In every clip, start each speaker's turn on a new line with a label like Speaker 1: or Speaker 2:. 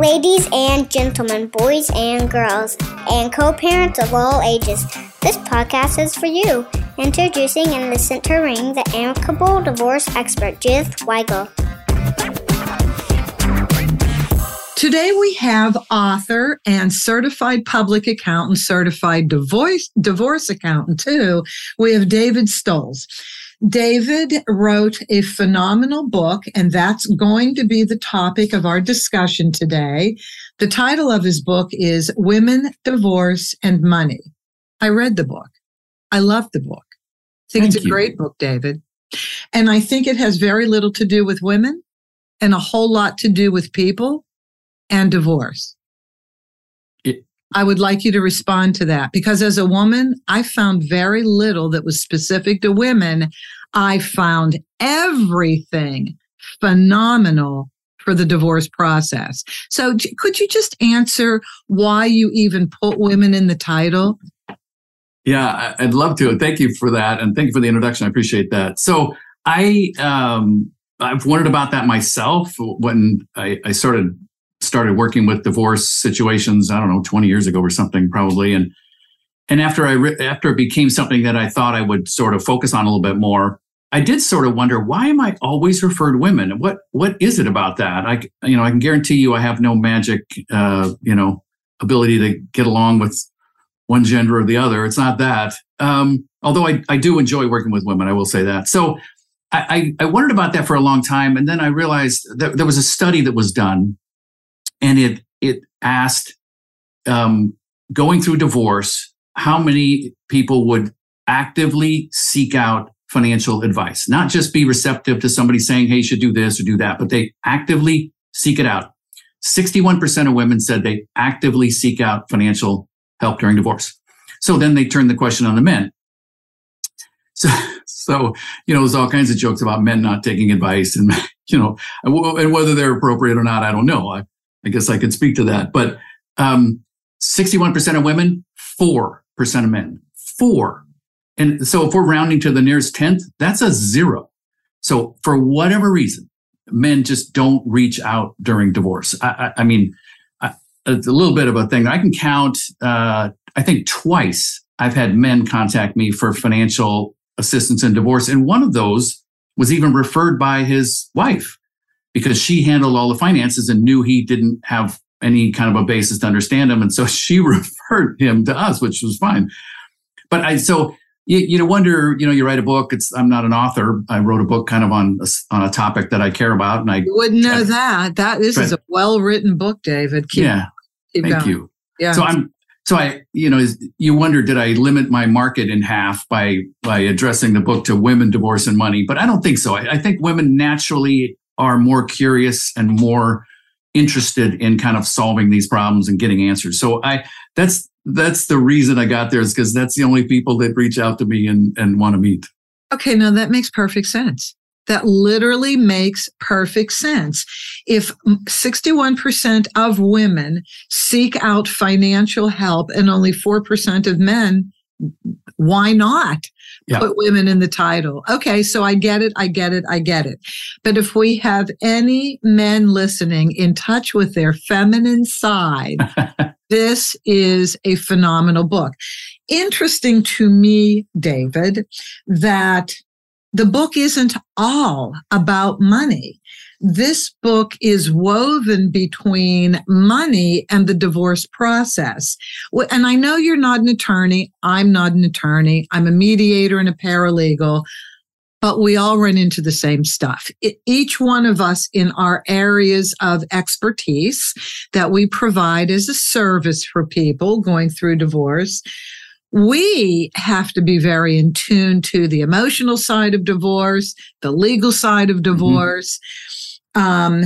Speaker 1: Ladies and gentlemen, boys and girls, and co parents of all ages, this podcast is for you. Introducing and the center ring the amicable divorce expert, Judith Weigel.
Speaker 2: Today we have author and certified public accountant, certified divorce, divorce accountant too. We have David Stolz. David wrote a phenomenal book, and that's going to be the topic of our discussion today. The title of his book is Women, Divorce, and Money. I read the book. I love the book. I think
Speaker 3: Thank
Speaker 2: it's a
Speaker 3: you.
Speaker 2: great book, David. And I think it has very little to do with women and a whole lot to do with people and divorce. I would like you to respond to that because as a woman, I found very little that was specific to women. I found everything phenomenal for the divorce process. So, could you just answer why you even put women in the title?
Speaker 3: Yeah, I'd love to. Thank you for that, and thank you for the introduction. I appreciate that. So I um, I've wondered about that myself when I, I started started working with divorce situations. I don't know, twenty years ago or something, probably. And and after I re- after it became something that I thought I would sort of focus on a little bit more, I did sort of wonder why am I always referred women? What what is it about that? I you know I can guarantee you I have no magic uh, you know ability to get along with one gender or the other. It's not that. Um, although I, I do enjoy working with women, I will say that. So I, I, I wondered about that for a long time. And then I realized that there was a study that was done and it, it asked, um, going through divorce, how many people would actively seek out financial advice, not just be receptive to somebody saying, Hey, you should do this or do that, but they actively seek it out. 61% of women said they actively seek out financial help during divorce. So then they turned the question on the men. So, so you know, there's all kinds of jokes about men not taking advice, and you know, and, whether they're appropriate or not, I don't know. I, I guess I could speak to that. But um, 61% of women, four percent of men, four. And so if we're rounding to the nearest tenth, that's a zero. So for whatever reason, men just don't reach out during divorce. I, I, I mean, it's a little bit of a thing. I can count, uh, I think twice I've had men contact me for financial assistance in divorce. And one of those was even referred by his wife because she handled all the finances and knew he didn't have any kind of a basis to understand him. And so she referred him to us, which was fine. But I, so you, you know, wonder, you know, you write a book. It's, I'm not an author. I wrote a book kind of on, a on a topic that I care about. And I,
Speaker 2: You wouldn't know
Speaker 3: Right.
Speaker 2: that. That this is a well written book, David. Keep,
Speaker 3: yeah,
Speaker 2: keep
Speaker 3: thank
Speaker 2: going.
Speaker 3: you.
Speaker 2: Yeah.
Speaker 3: So I'm so I you know you wonder did I limit my market in half by by addressing the book to women, divorce, and money? But I don't think so. I, I think women naturally are more curious and more interested in kind of solving these problems and getting answers. So I that's that's the reason I got there is because that's the only people that reach out to me and and want to meet.
Speaker 2: Okay, now that makes perfect sense. That literally makes perfect sense. If 61% of women seek out financial help and only 4% of men, why not
Speaker 3: Yeah.
Speaker 2: put women in the title? Okay, so I get it, I get it, I get it. But if we have any men listening in touch with their feminine side, this is a phenomenal book. Interesting to me, David, that the book isn't all about money. This book is woven between money and the divorce process. And I know you're not an attorney. I'm not an attorney. I'm a mediator and a paralegal, but we all run into the same stuff. E- Each one of us in our areas of expertise that we provide as a service for people going through divorce we have to be very in tune to the emotional side of divorce, the legal side of mm-hmm. divorce. Um,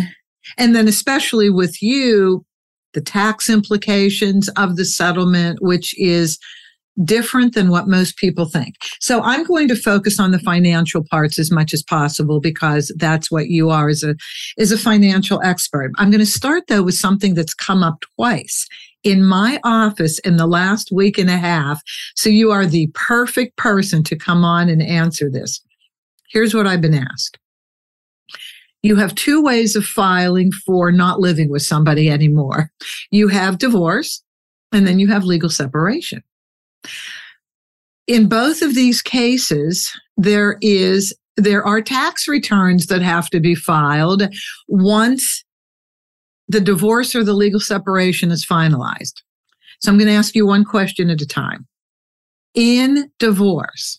Speaker 2: and then, especially with you, the tax implications of the settlement, which is different than what most people think. So I'm going to focus on the financial parts as much as possible because that's what you are as a as a financial expert. I'm going to start though with something that's come up twice in my office in the last week and a half. So you are the perfect person to come on and answer this. Here's what I've been asked. You have two ways of filing for not living with somebody anymore. You have divorce and then you have legal separation. In both of these cases, there is there are tax returns that have to be filed once the divorce or the legal separation is finalized. So I'm going to ask you one question at a time. In divorce,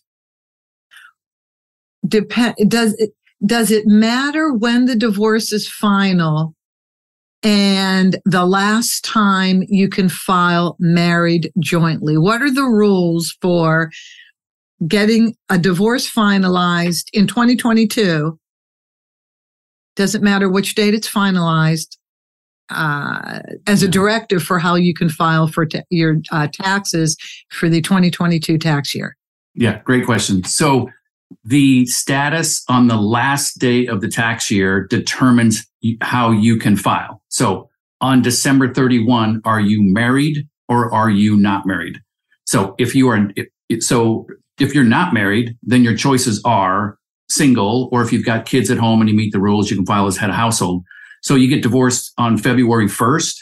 Speaker 2: depend does it does it matter when the divorce is final and the last time you can file married jointly? What are the rules for getting a divorce finalized in 2022? Doesn't matter which date it's finalized. Uh, as a directive for how you can file for ta- your uh, taxes for the 2022 tax year.
Speaker 3: Yeah, great question. So the status on the last day of the tax year determines how you can file. So on December 31, are you married or are you not married? So if you are, so if you're not married, then your choices are single, or if you've got kids at home and you meet the rules, you can file as head of household. So you get divorced on February 1st.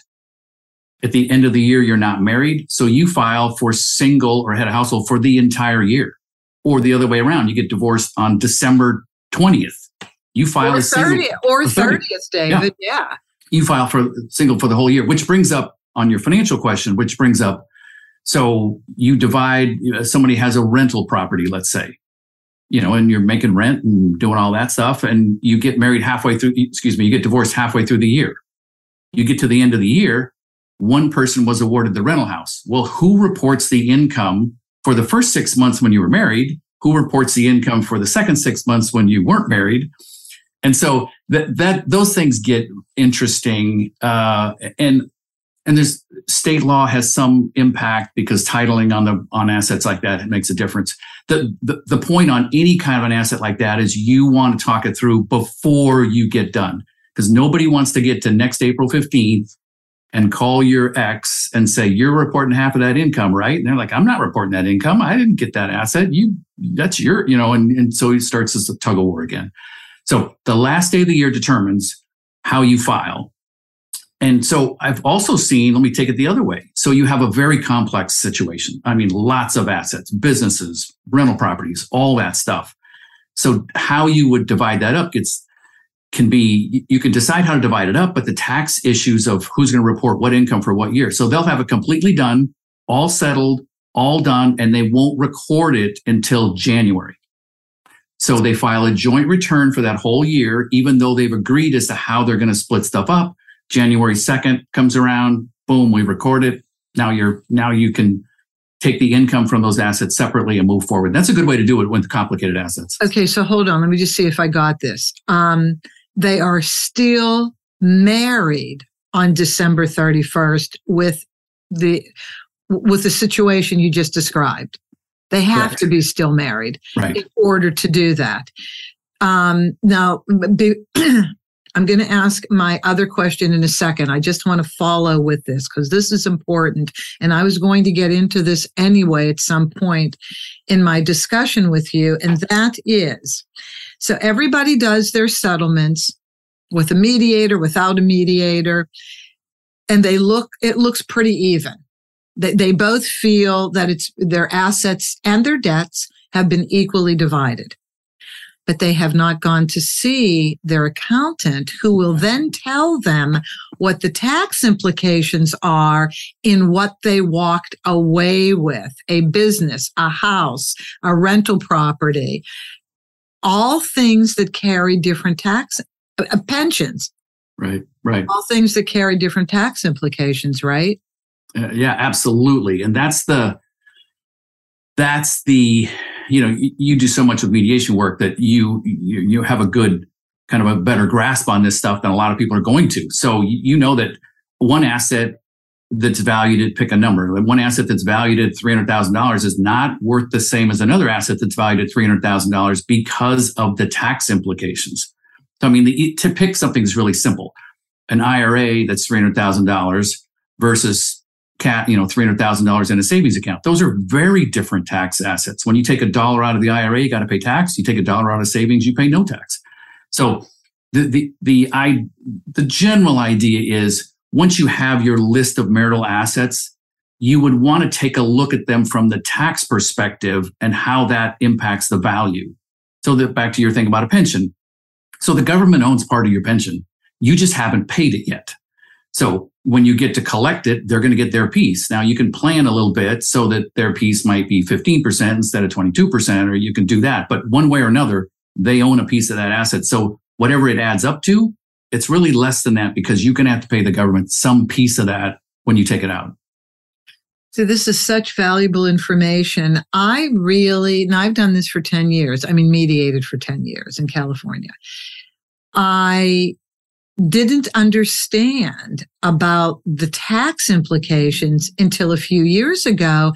Speaker 3: At the end of the year, you're not married. So you file for single or head of household for the entire year or the other way around. You get divorced on December 20th. You file
Speaker 2: or
Speaker 3: a
Speaker 2: 30th,
Speaker 3: single,
Speaker 2: or 30th, David. Yeah. yeah.
Speaker 3: You file for single for the whole year, which brings up on your financial question, which brings up so you divide, uh, somebody has a rental property, let's say, you know, and you're making rent and doing all that stuff, and you get married halfway through, excuse me, you get divorced halfway through the year. You get to the end of the year, one person was awarded the rental house. Well, who reports the income for the first six months when you were married, who reports the income for the second six months when you weren't married. And so that that those things get interesting, uh, and and there's state law has some impact because titling on the on assets like that it makes a difference. The, the the point on any kind of an asset like that is you want to talk it through before you get done because nobody wants to get to next April 15th and call your ex and say you're reporting half of that income right? And they're like i'm not reporting that income. I didn't get that asset. You that's your you know and, and so it starts this tug of war again. So the last day of the year determines how you file. And so i've also seen let me take it the other way. So you have a very complex situation. I mean lots of assets businesses rental properties all that stuff. So how you would divide that up gets can be you can decide how to divide it up but the tax issues of who's going to report what income for what year. So they'll have it completely done all settled all done and they won't record it until january. So they file a joint return for that whole year even though they've agreed as to how they're going to split stuff up. January 2nd comes around boom we record it. Now you're now you can take the income from those assets separately and move forward. That's a good way to do it with complicated assets.
Speaker 2: Okay so hold on. Let me just see if i got this. Um, they are still married on December 31st with the with the situation you just described. They have right. to be still married
Speaker 3: right.
Speaker 2: in order to do that. Um, now, be, I'm going to ask my other question in a second. I just want to follow with this because this is important. And I was going to get into this anyway at some point in my discussion with you. And that is so everybody does their settlements with a mediator, without a mediator, and they look, it looks pretty even. They, they both feel that it's their assets and their debts have been equally divided. But they have not gone to see their accountant who will then tell them what the tax implications are in what they walked away with a business, a house, a rental property all things that carry different tax uh, pensions.
Speaker 3: Right, right.
Speaker 2: All things that carry different tax implications, right?
Speaker 3: Uh, yeah, absolutely. And that's the that's the you know you, you, do so much with mediation work that you, you you have a good kind of a better grasp on this stuff than a lot of people are going to. So you, you know that one asset that's valued at pick a number. One asset that's valued at three hundred thousand dollars is not worth the same as another asset that's valued at three hundred thousand dollars because of the tax implications. So I mean, the, to pick something is really simple. An IRA that's three hundred thousand dollars versus cat, you know, three hundred thousand dollars in a savings account. Those are very different tax assets. When you take a dollar out of the IRA, you got to pay tax. You take a dollar out of savings, you pay no tax. So the the the I the general idea is once you have your list of marital assets, you would want to take a look at them from the tax perspective and how that impacts the value. So that back to your thing about a pension. So the government owns part of your pension. You just haven't paid it yet. So when you get to collect it, they're going to get their piece. Now you can plan a little bit so that their piece might be 15% instead of 22%, or you can do that. But one way or another, they own a piece of that asset. So whatever it adds up to, it's really less than that because you're going to have to pay the government some piece of that when you take it out.
Speaker 2: So this is such valuable information. I really, and I've done this for 10 years. I mean, mediated for 10 years in California. I didn't understand about the tax implications until a few years ago.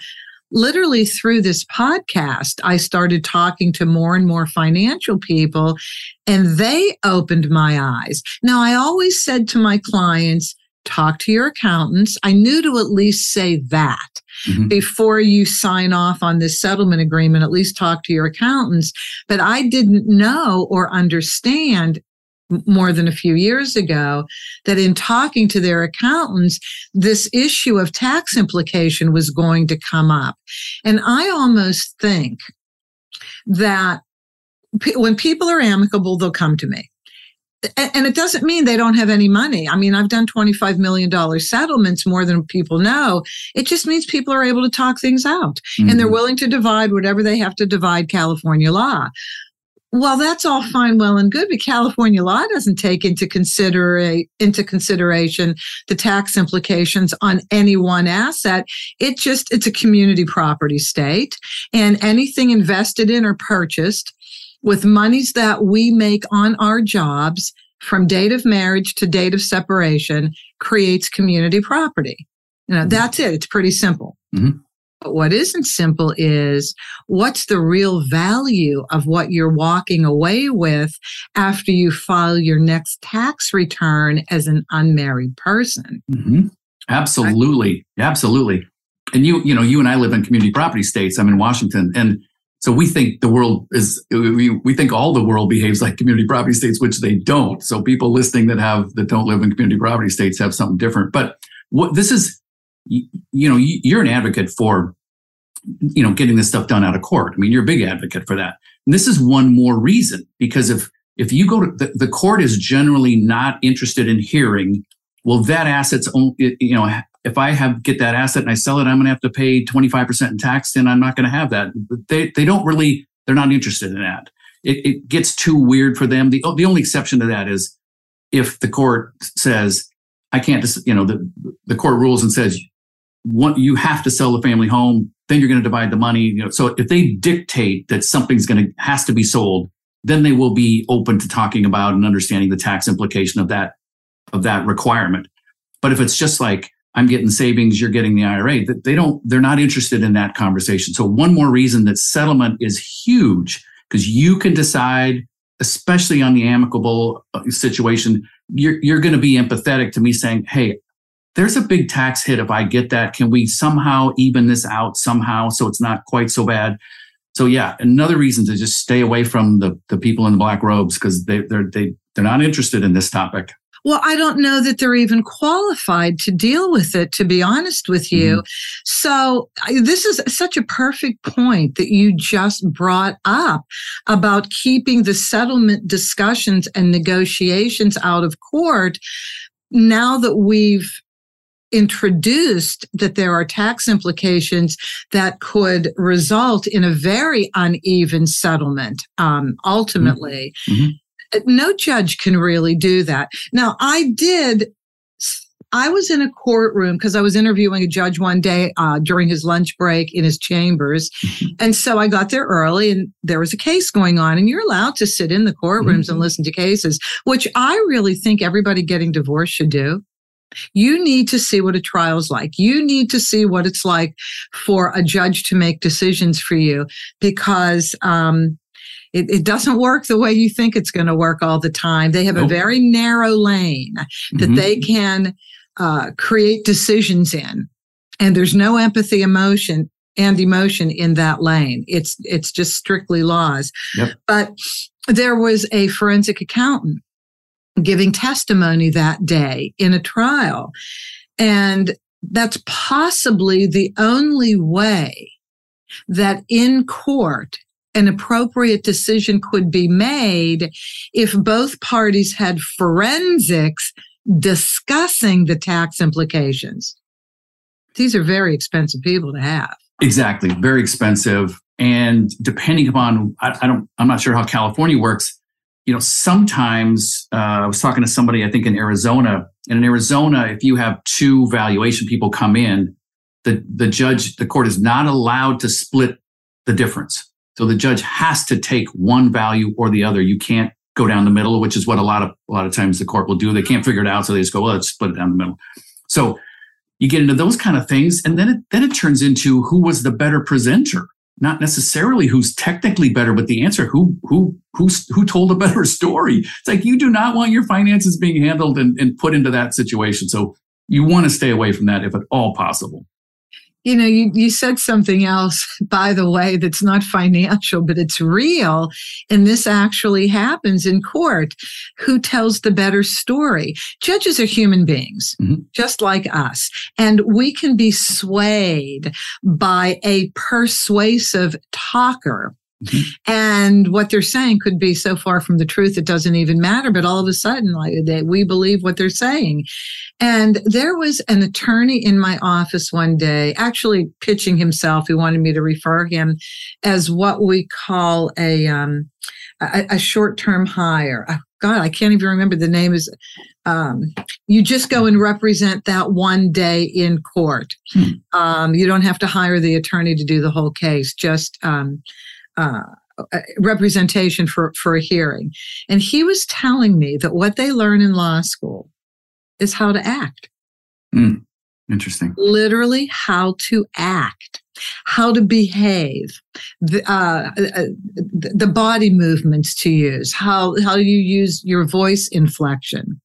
Speaker 2: Literally through this podcast, I started talking to more and more financial people and they opened my eyes. Now, I always said to my clients, talk to your accountants. I knew to at least say that mm-hmm. before you sign off on this settlement agreement, at least talk to your accountants. But I didn't know or understand more than a few years ago that in talking to their accountants, this issue of tax implication was going to come up. And I almost think that when people are amicable, they'll come to me. And it doesn't mean they don't have any money. I mean, I've done $25 million settlements more than people know. It just means people are able to talk things out mm-hmm. and they're mm-hmm. willing to divide whatever they have to divide California law well, that's all fine, well and good, but California law doesn't take into consider into consideration the tax implications on any one asset. It just it's a community property state, and anything invested in or purchased with monies that we make on our jobs from date of marriage to date of separation creates community property. You know, that's it. It's pretty simple. Mm-hmm. But what isn't simple is what's the real value of what you're walking away with after you file your next tax return as an unmarried person?
Speaker 3: Mm-hmm. Absolutely. Absolutely. And you, you know, you and I live in community property states. I'm in Washington. And so we think the world is, we, we think all the world behaves like community property states, which they don't. So people listening that have, that don't live in community property states have something different. But what this is, you, you know, you're an advocate for, you know, getting this stuff done out of court. I mean, you're a big advocate for that. And this is one more reason because if if you go to the, the court is generally not interested in hearing, well, that asset's only, you know, if I have get that asset and I sell it, I'm going to have to pay 25% in tax, and I'm not going to have that. They they don't really they're not interested in that. It, it gets too weird for them. The the only exception to that is if the court says I can't, just you know, the the court rules and says what you have to sell the family home, then you're going to divide the money. You know, so if they dictate that something's going to has to be sold, then they will be open to talking about and understanding the tax implication of that of that requirement. But if it's just like I'm getting savings, you're getting the IRA, that they don't, they're not interested in that conversation. So one more reason that settlement is huge because you can decide, especially on the amicable uh, situation, you're you're going to be empathetic to me saying, "Hey, there's a big tax hit if I get that. Can we somehow even this out somehow so it's not quite so bad? So yeah, another reason to just stay away from the the people in the black robes because they they're they they're not interested in this topic.
Speaker 2: Well, I don't know that they're even qualified to deal with it, to be honest with you. Mm-hmm. So, this is such a perfect point that you just brought up about keeping the settlement discussions and negotiations out of court. Now that we've introduced that there are tax implications that could result in a very uneven settlement um, ultimately. Mm-hmm. mm-hmm. No judge can really do that. Now, I did. I was in a courtroom because I was interviewing a judge one day uh, during his lunch break in his chambers. Mm-hmm. And so I got there early and there was a case going on. And you're allowed to sit in the courtrooms mm-hmm. and listen to cases, which I really think everybody getting divorced should do. You need to see what a trial is like. You need to see what it's like for a judge to make decisions for you because um, it, it, doesn't work the way you think it's going to work all the time. They have nope. a very narrow lane that mm-hmm. they can uh, create decisions in, and there's no empathy, emotion, and emotion in that lane. It's it's just strictly laws. Yep. But there was a forensic accountant giving testimony that day in a trial. And that's possibly the only way that in court an appropriate decision could be made if both parties had forensics discussing the tax implications. These are very expensive people to have.
Speaker 3: Exactly, very expensive. And depending upon, I, I don't, I'm not sure how California works. You know, sometimes uh, I was talking to somebody, I think in Arizona, and in Arizona, if you have two valuation people come in, the, the judge, the court is not allowed to split the difference. So the judge has to take one value or the other. You can't go down the middle, which is what a lot of a lot of times the court will do. They can't figure it out, so they just go, well, let's split it down the middle. So you get into those kind of things, and then it then it turns into who was the better presenter, not necessarily who's technically better, but the answer who who who's who told a better story. It's like you do not want your finances being handled and, and put into that situation. So you want to stay away from that if at all possible
Speaker 2: you know, you, you said something else, by the way, that's not financial, but it's real. And this actually happens in court. Who tells the better story? Judges are human beings, mm-hmm. just like us. And we can be swayed by a persuasive talker Mm-hmm. And what they're saying could be so far from the truth it doesn't even matter. But all of a sudden, like they, we believe what they're saying. And there was an attorney in my office one day, actually pitching himself. He wanted me to refer him as what we call a um, a, a short term hire. Oh, God, I can't even remember the name. Is um, you just go and represent that one day in court. Hmm. Um, you don't have to hire the attorney to do the whole case. Just um, uh, representation for, for a hearing. And he was telling me that what they learn in law school is how to act.
Speaker 3: Mm, interesting.
Speaker 2: Literally, how to act, how to behave, the, uh, uh, the body movements to use, how, how you use your voice inflection.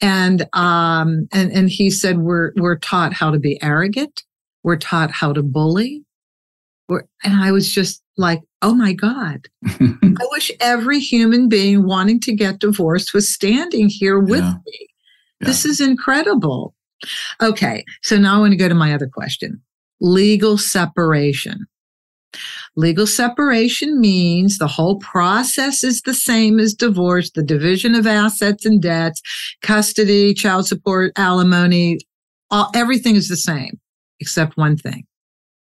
Speaker 2: And, um, and, and he said, we're, we're taught how to be arrogant. We're taught how to bully. We're, and I was just like, oh my God, I wish every human being wanting to get divorced was standing here with yeah. me. Yeah. This is incredible. Okay, so now I want to go to my other question legal separation. Legal separation means the whole process is the same as divorce the division of assets and debts, custody, child support, alimony, all, everything is the same except one thing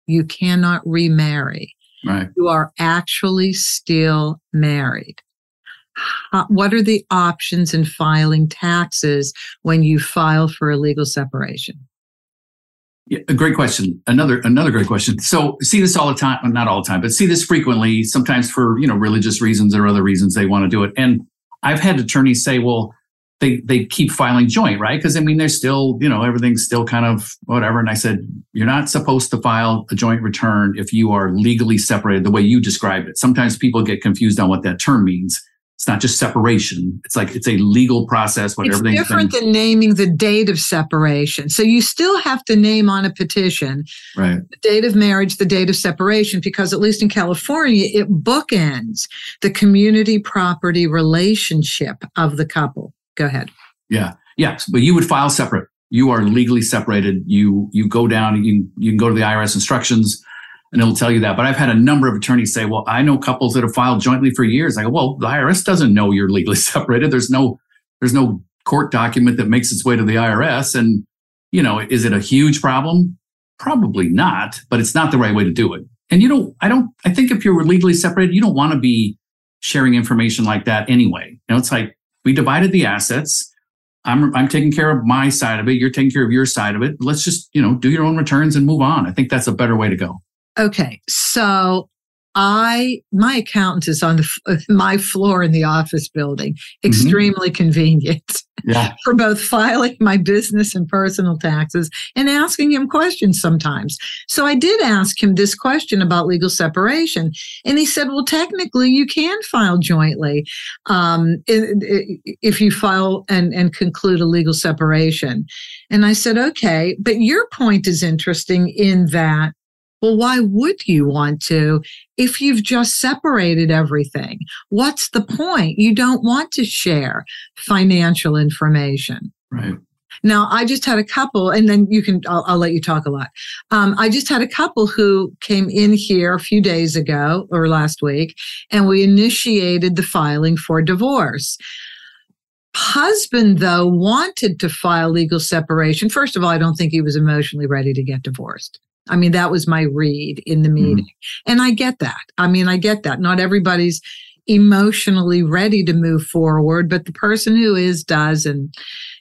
Speaker 2: you cannot remarry.
Speaker 3: Right.
Speaker 2: You are actually still married. What are the options in filing taxes when you file for a legal separation?
Speaker 3: Yeah, a great question. Another another great question. So see this all the time, not all the time, but see this frequently. Sometimes for you know religious reasons or other reasons they want to do it. And I've had attorneys say, "Well, they they keep filing joint, right? Because I mean, they're still, you know, everything's still kind of whatever. And I said, you're not supposed to file a joint return if you are legally separated the way you described it. Sometimes people get confused on what that term means. It's not just separation. It's like it's a legal process.
Speaker 2: What it's different than naming the date of separation. So you still have to name on a petition
Speaker 3: right.
Speaker 2: the date of marriage, the date of separation, because at least in California, it bookends the community property relationship of the couple. Go ahead.
Speaker 3: Yeah. Yes. But you would file separate. You are legally separated. You you go down, you, you can go to the IRS instructions and it'll tell you that. But I've had a number of attorneys say, well, I know couples that have filed jointly for years. I go, well, the IRS doesn't know you're legally separated. There's no there's no court document that makes its way to the IRS. And, you know, is it a huge problem? Probably not, but it's not the right way to do it. And you don't, I don't, I think if you're legally separated, you don't want to be sharing information like that anyway. You know, it's like we divided the assets. I'm I'm taking care of my side of it. You're taking care of your side of it. Let's just you know do your own returns and move on. I think that's a better way to go.
Speaker 2: Okay, so I my accountant is on the my floor in the office building. Mm-hmm. Extremely mm-hmm. convenient.
Speaker 3: Yeah.
Speaker 2: for both filing my business and personal taxes and asking him questions sometimes. So I did ask him this question about legal separation, and he said, "Well, technically, you can file jointly um, if you file and and conclude a legal separation." And I said, "Okay, but your point is interesting in that." Well, why would you want to if you've just separated everything? What's the point? You don't want to share financial information.
Speaker 3: Right.
Speaker 2: Now, I just had a couple, and then you can, I'll, I'll let you talk a lot. Um, I just had a couple who came in here a few days ago or last week, and we initiated the filing for divorce. Husband, though, wanted to file legal separation. First of all, I don't think he was emotionally ready to get divorced. I mean, that was my read in the mm-hmm. meeting. Mm-hmm. And I get that. I mean, I get that. Not everybody's emotionally ready to move forward, but the person who is does. And,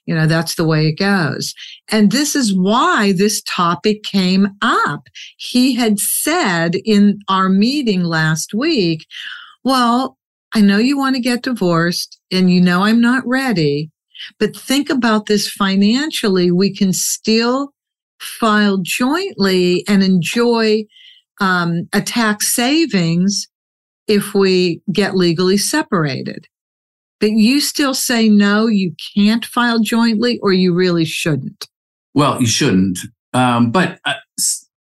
Speaker 2: you know, that's the way it goes. And this is why this topic came up. He had said in our meeting last week, well, I know you want to get divorced and you know I'm not ready, but think about this financially. We can still file jointly and enjoy um, a tax savings if we get legally separated. But you still say no, you can't file jointly, or you really shouldn't.
Speaker 3: Well, you shouldn't. Um, but uh,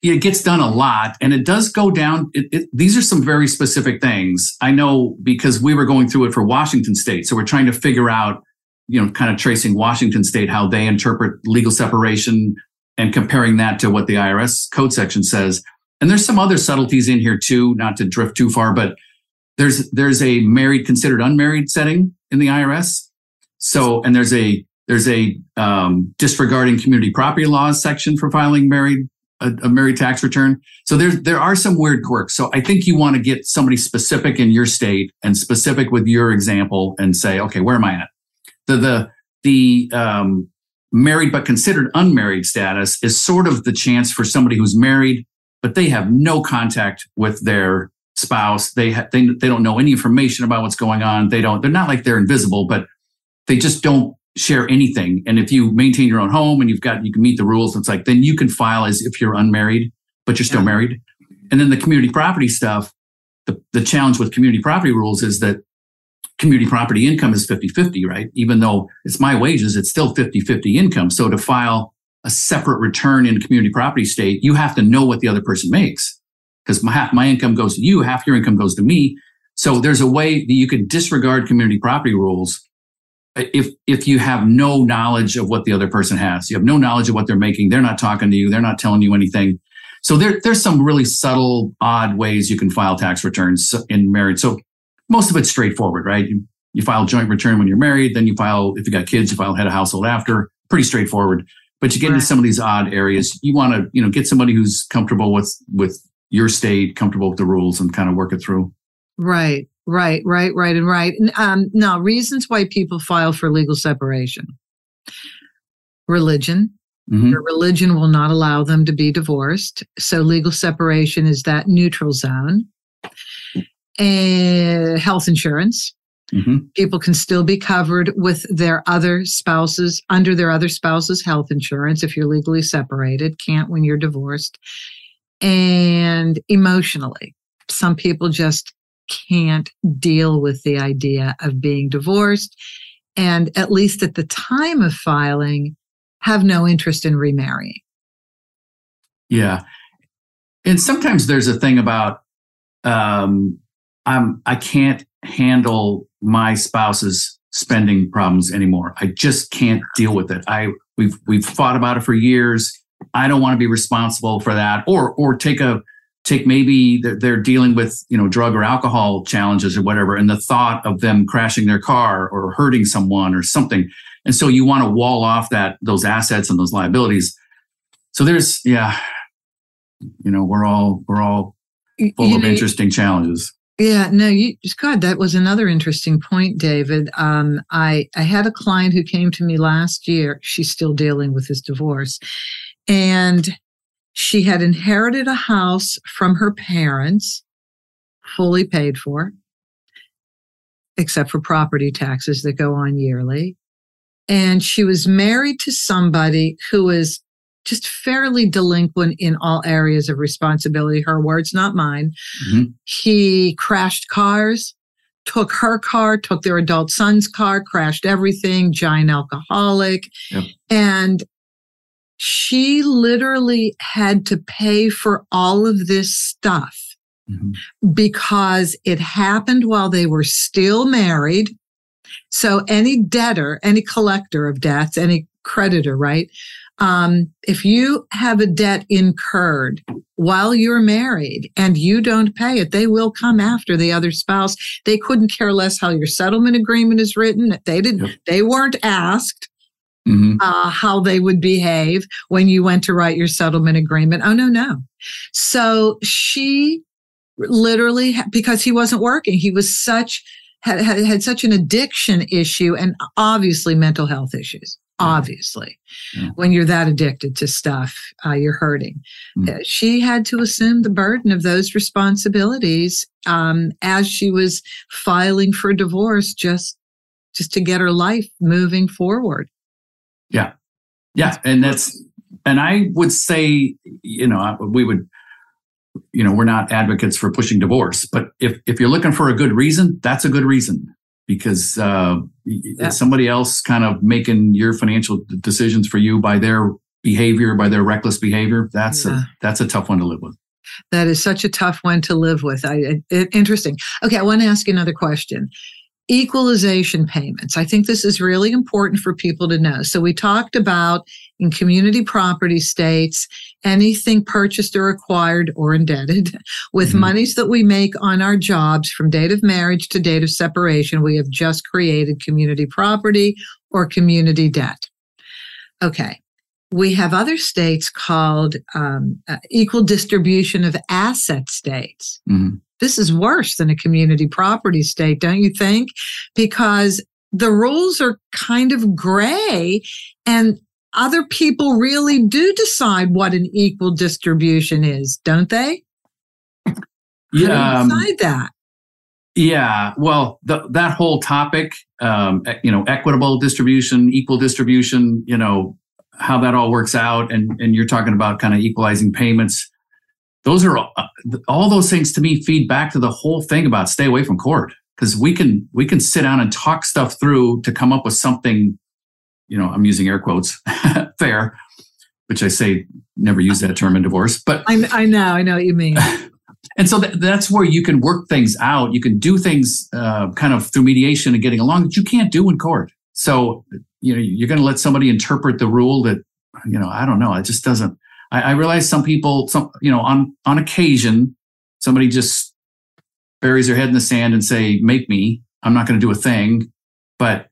Speaker 3: it gets done a lot, and it does go down. It, it, these are some very specific things. I know because we were going through it for Washington State, so we're trying to figure out, you know, kind of tracing Washington State how they interpret legal separation and comparing that to what the IRS code section says. And there's some other subtleties in here too, not to drift too far, but there's there's a married considered unmarried setting in the IRS. So and there's a there's a um, disregarding community property laws section for filing married a, a married tax return. So there's there are some weird quirks. So I think you want to get somebody specific in your state and specific with your example and say, okay, where am I at? The the the um, married but considered unmarried status is sort of the chance for somebody who's married but they have no contact with their spouse. They ha- they they don't know any information about what's going on. They don't. They're not like they're invisible, but they just don't share anything. And if you maintain your own home and you've got you can meet the rules, it's like then you can file as if you're unmarried, but you're still yeah. married. And then the community property stuff. The, the challenge with community property rules is that community property income is 50-50, right? Even though it's my wages, it's still 50-50 income. So to file a separate return in community property state, you have to know what the other person makes because half my income goes to you, half your income goes to me. So there's a way that you can disregard community property rules if if you have no knowledge of what the other person has. You have no knowledge of what they're making. They're not talking to you. They're not telling you anything. So there, there's some really subtle, odd ways you can file tax returns in marriage. So most of it's straightforward, right? You, you file joint return when you're married, then you file if you got kids, you file head of household after. Pretty straightforward. But you get right. into some of these odd areas. You want to, you know, get somebody who's comfortable with with your state, comfortable with the rules, and kind of work it through.
Speaker 2: Right, right, right, right, and right. Um, now, reasons why people file for legal separation: religion. Mm-hmm. Their religion will not allow them to be divorced, so legal separation is that neutral zone. And health insurance. Mm-hmm. People can still be covered with their other spouses under their other spouse's health insurance if you're legally separated, can't when you're divorced and emotionally. Some people just can't deal with the idea of being divorced. And at least at the time of filing, have no interest in remarrying.
Speaker 3: Yeah. And sometimes there's a thing about um, I'm I can't handle my spouse's spending problems anymore. I just can't deal with it. I we've we've fought about it for years. I don't want to be responsible for that, or or take a take maybe they're, dealing with you know drug or alcohol challenges or whatever, and the thought of them crashing their car or hurting someone or something, and so you want to wall off that those assets and those liabilities. So there's yeah, you know we're all we're all full you of know, interesting challenges.
Speaker 2: Yeah, no, you God, that was another interesting point, David. Um, I I had a client who came to me last year. She's still dealing with his divorce, and she had inherited a house from her parents, fully paid for, except for property taxes that go on yearly. And she was married to somebody who was just fairly delinquent in all areas of responsibility. Her words, not mine. Mm-hmm. He crashed cars, took her car, took their adult son's car, crashed everything, giant alcoholic. Yep. And she literally had to pay for all of this stuff mm-hmm. because it happened while they were still married. So any debtor, any collector of debts, any creditor, right? Um, if you have a debt incurred while you're married and you don't pay it, they will come after the other spouse. They couldn't care less how your settlement agreement is written. They didn't, yep. they weren't asked. Mm-hmm. Uh, how they would behave when you went to write your settlement agreement. Oh, no, no. So she literally, because he wasn't working, he was such, had, had, had such an addiction issue and obviously mental health issues obviously. Yeah. when you're that addicted to stuff uh, you're hurting. Mm. she had to assume the burden of those responsibilities um, as she was filing for divorce just just to get her life moving forward.
Speaker 3: Yeah. Yeah and that's and i would say you know we would you know we're not advocates for pushing divorce but if if you're looking for a good reason that's a good reason because uh, yeah. somebody else kind of making your financial decisions for you by their behavior, by their reckless behavior. That's yeah. a that's a tough one to live with.
Speaker 2: That is such a tough one to live with. I, I, interesting. Okay, I want to ask you another question equalization payments. I think this is really important for people to know. So we talked about in community property states, anything purchased or acquired or indebted with mm-hmm. monies that we make on our jobs from date of marriage to date of separation, we have just created community property or community debt. Okay. We have other states called um, uh, equal distribution of asset states. Mm-hmm this is worse than a community property state, don't you think? Because the rules are kind of gray and other people really do decide what an equal distribution is, don't they?
Speaker 3: Yeah.
Speaker 2: Um, decide that?
Speaker 3: Yeah. Well, the, that whole topic, um, you know, equitable distribution, equal distribution, you know, how that all works out. And, and you're talking about kind of equalizing payments those are uh, all those things to me feed back to the whole thing about stay away from court because we can we can sit down and talk stuff through to come up with something you know i'm using air quotes fair which i say never use that term in divorce but
Speaker 2: i, I know i know what you mean
Speaker 3: and so th- that's where you can work things out you can do things uh, kind of through mediation and getting along that you can't do in court so you know you're going to let somebody interpret the rule that you know i don't know it just doesn't I, I realize some people, some you know, on on occasion, somebody just buries their head in the sand and say, "Make me." I'm not going to do a thing, but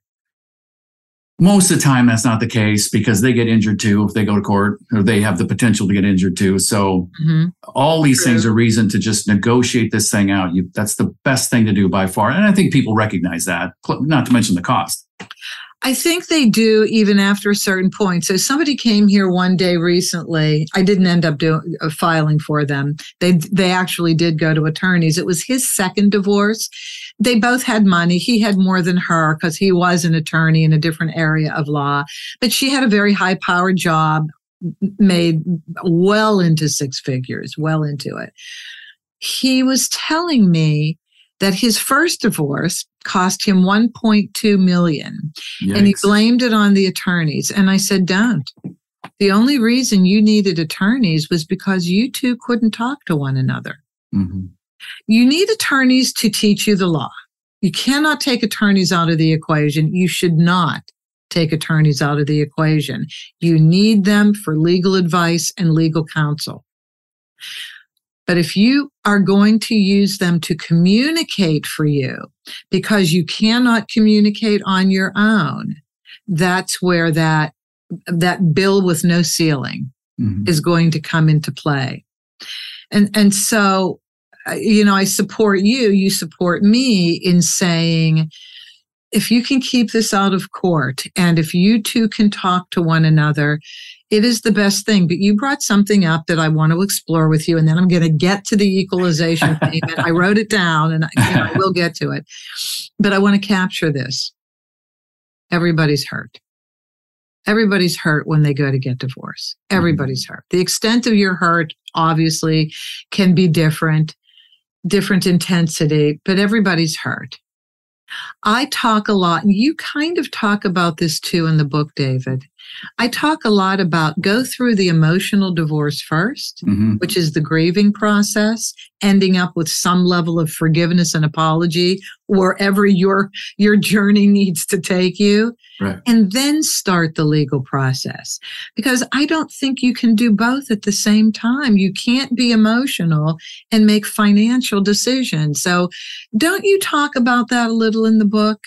Speaker 3: most of the time that's not the case because they get injured too if they go to court or they have the potential to get injured too so mm-hmm. all these True. things are reason to just negotiate this thing out you, that's the best thing to do by far and i think people recognize that not to mention the cost
Speaker 2: I think they do even after a certain point. So somebody came here one day recently. I didn't end up doing uh, filing for them. They they actually did go to attorneys. It was his second divorce. They both had money. He had more than her because he was an attorney in a different area of law. But she had a very high powered job, made well into six figures, well into it. He was telling me that his first divorce cost him 1.2 million. Yikes. and he blamed it on the attorneys. And i said don't. The only reason you needed attorneys was because you two couldn't talk to one another. Mm-hmm. you need attorneys to teach you the law. You cannot take attorneys out of the equation. You should not take attorneys out of the equation. You need them for legal advice and legal counsel but if you are going to use them to communicate for you because you cannot communicate on your own, that's where that, that bill with no ceiling mm-hmm. is going to come into play. And, and so, uh, you know, I support you, you support me in saying, if you can keep this out of court and if you two can talk to one another it is the best thing. But you brought something up that I want to explore with you, and then I'm going to get to the equalization payment. I wrote it down, and you know, I will get to it. But I want to capture this. Everybody's hurt. Everybody's hurt when they go to get divorced. Mm-hmm. Everybody's hurt. The extent of your hurt obviously can be different, different intensity, but everybody's hurt. I talk a lot, and you kind of talk about this too in the book, David. I talk a lot about go through the emotional divorce 1st
Speaker 3: hmm
Speaker 2: which is the grieving process, ending up with some level of forgiveness and apology wherever your your journey needs to take you.
Speaker 3: Right.
Speaker 2: And then start the legal process. Because I don't think you can do both at the same time. You can't be emotional and make financial decisions. So don't you talk about that a little in the book?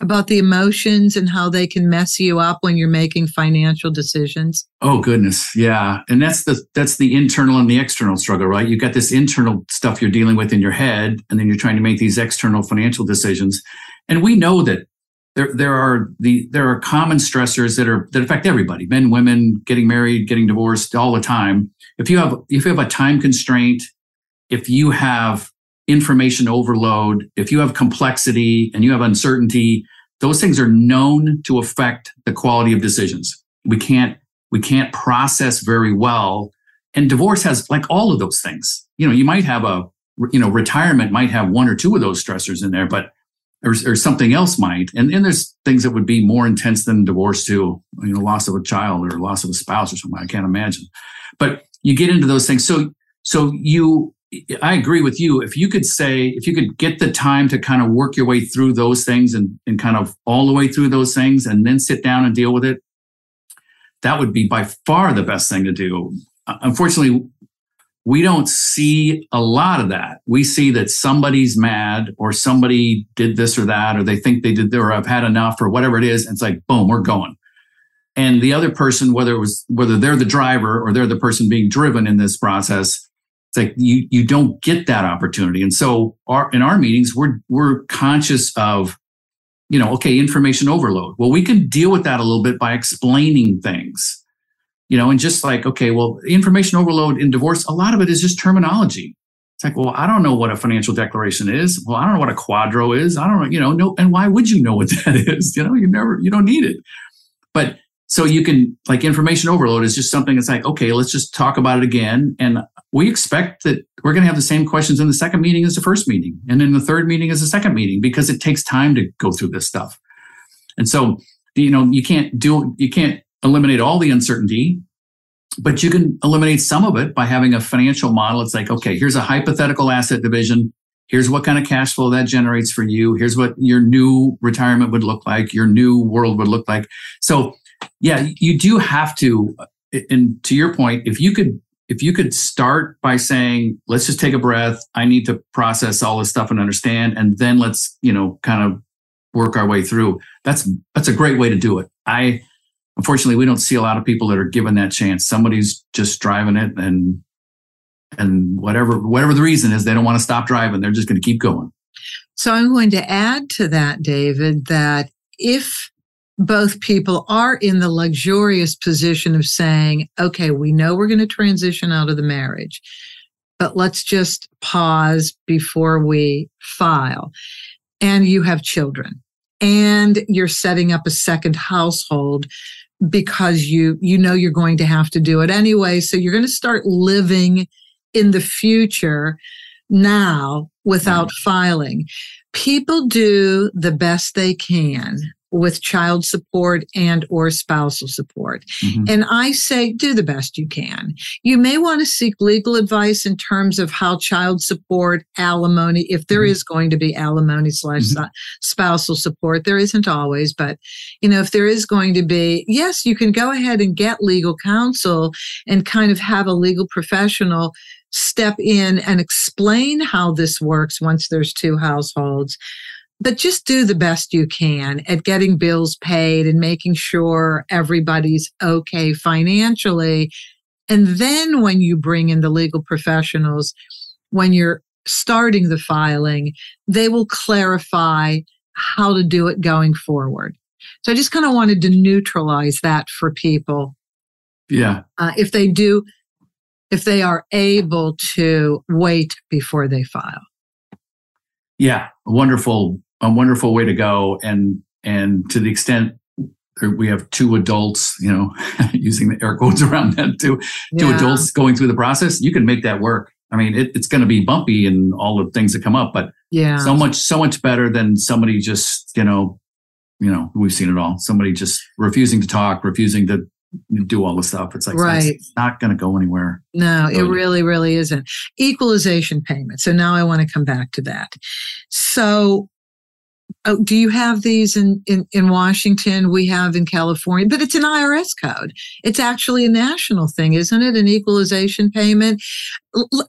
Speaker 2: About the emotions and how they can mess you up when you're making financial decisions.
Speaker 3: Oh goodness, yeah, and that's the that's the internal and the external struggle, right? You've got this internal stuff you're dealing with in your head, and then you're trying to make these external financial decisions. And we know that there there are the there are common stressors that are that affect everybody, men, women, getting married, getting divorced, all the time. If you have if you have a time constraint, if you have information overload, if you have complexity and you have uncertainty, those things are known to affect the quality of decisions. We can't we can't process very well. And divorce has like all of those things. You know, you might have a you know retirement might have one or two of those stressors in there, but or, or something else might. And and there's things that would be more intense than divorce too. You know, loss of a child or loss of a spouse or something. I can't imagine. But you get into those things. So so you I agree with you. If you could say, if you could get the time to kind of work your way through those things and, and kind of all the way through those things and then sit down and deal with it, that would be by far the best thing to do. Uh, Unfortunately, we don't see a lot of that. We see that somebody's mad or somebody did this or that, or they think they did, or I've had enough, or whatever it is. And it's like, boom, we're going. And the other person, whether it was whether they're the driver or they're the person being driven in this process, it's like you you don't get that opportunity. And so our in our meetings, we're we're conscious of, you know, okay, information overload. Well, we can deal with that a little bit by explaining things. You know, and just like, okay, well, information overload in divorce, a lot of it is just terminology. It's like, well, I don't know what a financial declaration is. Well, I don't know what a QDRO is. I don't know, you know, no, and why would you know what that is? You know, you never, you don't need it. But so you can like information overload is just something that's like, okay, let's just talk about it again. And we expect that we're going to have the same questions in the second meeting as the first meeting, and in the third meeting as the second meeting, because it takes time to go through this stuff. And so, you know, you can't do, you can't eliminate all the uncertainty, but you can eliminate some of it by having a financial model. It's like, okay, here's a hypothetical asset division. Here's what kind of cash flow that generates for you. Here's what your new retirement would look like, your new world would look like. So, yeah, you do have to. Uh, and to your point, if you could, if you could start by saying, "Let's just take a breath. I need to process all this stuff and understand," and then let's, you know, kind of work our way through. That's that's a great way to do it. I unfortunately we don't see a lot of people that are given that chance. Somebody's just driving it and and whatever whatever the reason is, they don't want to stop driving. They're just going to keep going.
Speaker 2: So I'm going to add to that, David, that if both people are in the luxurious position of saying, okay, we know we're going to transition out of the marriage, but let's just pause before we file. And you have children and you're setting up a second household because you you know you're going to have to do it anyway so you're going to start living in the future now without filing people do the best they can with child support and or spousal support
Speaker 3: Mhm.
Speaker 2: and i say do the best you can you may want to seek legal advice in terms of how child support alimony if there
Speaker 3: Mhm.
Speaker 2: is going to be alimony slash
Speaker 3: Mhm.
Speaker 2: spousal support there isn't always but you know if there is going to be yes you can go ahead and get legal counsel and kind of have a legal professional step in and explain how this works once there's two households but just do the best you can at getting bills paid and making sure everybody's okay financially. And then when you bring in the legal professionals, when you're starting the filing, they will clarify how to do it going forward. So I just kind of wanted to neutralize that for people.
Speaker 3: Yeah.
Speaker 2: Uh, if they do, if they are able to wait before they file.
Speaker 3: yeah wonderful a wonderful way to go and and to the extent we have two adults you know using the air quotes around that too two
Speaker 2: Yeah.
Speaker 3: adults going through the process you can make that work i mean it, it's going to be bumpy and all the things that come up but
Speaker 2: Yeah.
Speaker 3: so much so much better than somebody just you know you know, we've seen it all. Somebody just refusing to talk, refusing to do all the stuff. It's like
Speaker 2: Right.
Speaker 3: it's not going to go anywhere.
Speaker 2: No, it
Speaker 3: Really.
Speaker 2: really, really isn't. Equalization payment. So now I want to come back to that. So, oh, do you have these in, in, in Washington? We have in California, but it's an IRS code. It's actually a national thing, isn't it? An equalization payment.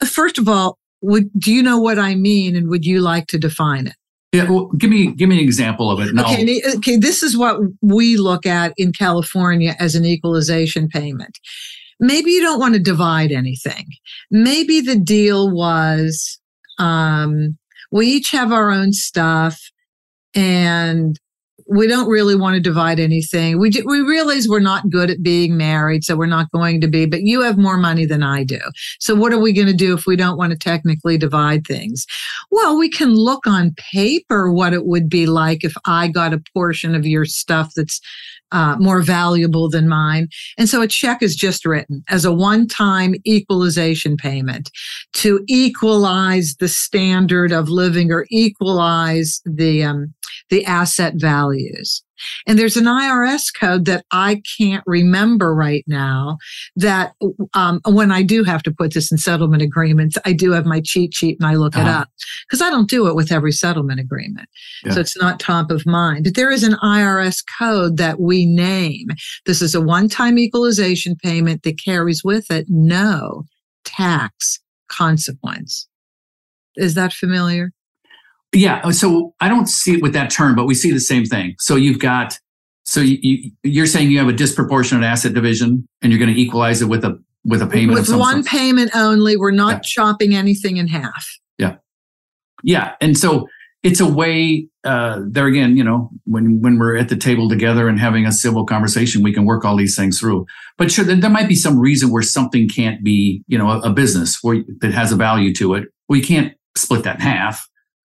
Speaker 2: First of all, would do you know what I mean, and would you like to define it?
Speaker 3: Yeah, well, give me give me an example of it. No,
Speaker 2: Okay, okay, this is what we look at in California as an equalization payment. Maybe you don't want to divide anything. Maybe the deal was um, we each have our own stuff and we don't really want to divide anything. We, do, we realize we're not good at being married, so we're not going to be, but you have more money than I do. So what are we going to do if we don't want to technically divide things? Well, we can look on paper what it would be like if I got a portion of your stuff that's uh, more valuable than mine. And so a check is just written as a one time equalization payment to equalize the standard of living or equalize the, um, the asset values. And there's an IRS code that I can't remember right now that um, when I do have to put this in settlement agreements, I do have my cheat sheet and I look it
Speaker 3: Uh-huh.
Speaker 2: up because I don't do it with every settlement agreement.
Speaker 3: Yeah.
Speaker 2: So it's not top of mind. But there is an IRS code that we name. This is a one time equalization payment that carries with it no tax consequence. Is that familiar?
Speaker 3: Yeah. So I don't see it with that term, but we see the same thing. So you've got, so you, you, you're saying you have a disproportionate asset division and you're going to equalize it with a, with a payment of
Speaker 2: with one
Speaker 3: sort.
Speaker 2: payment only, we're not
Speaker 3: Yeah.
Speaker 2: chopping anything in half.
Speaker 3: Yeah. Yeah. And so it's a way, uh, there again, you know, when, when we're at the table together and having a civil conversation, we can work all these things through. But sure, there, there might be some reason where something can't be, you know, a, a business where that has a value to it. We can't split that in half.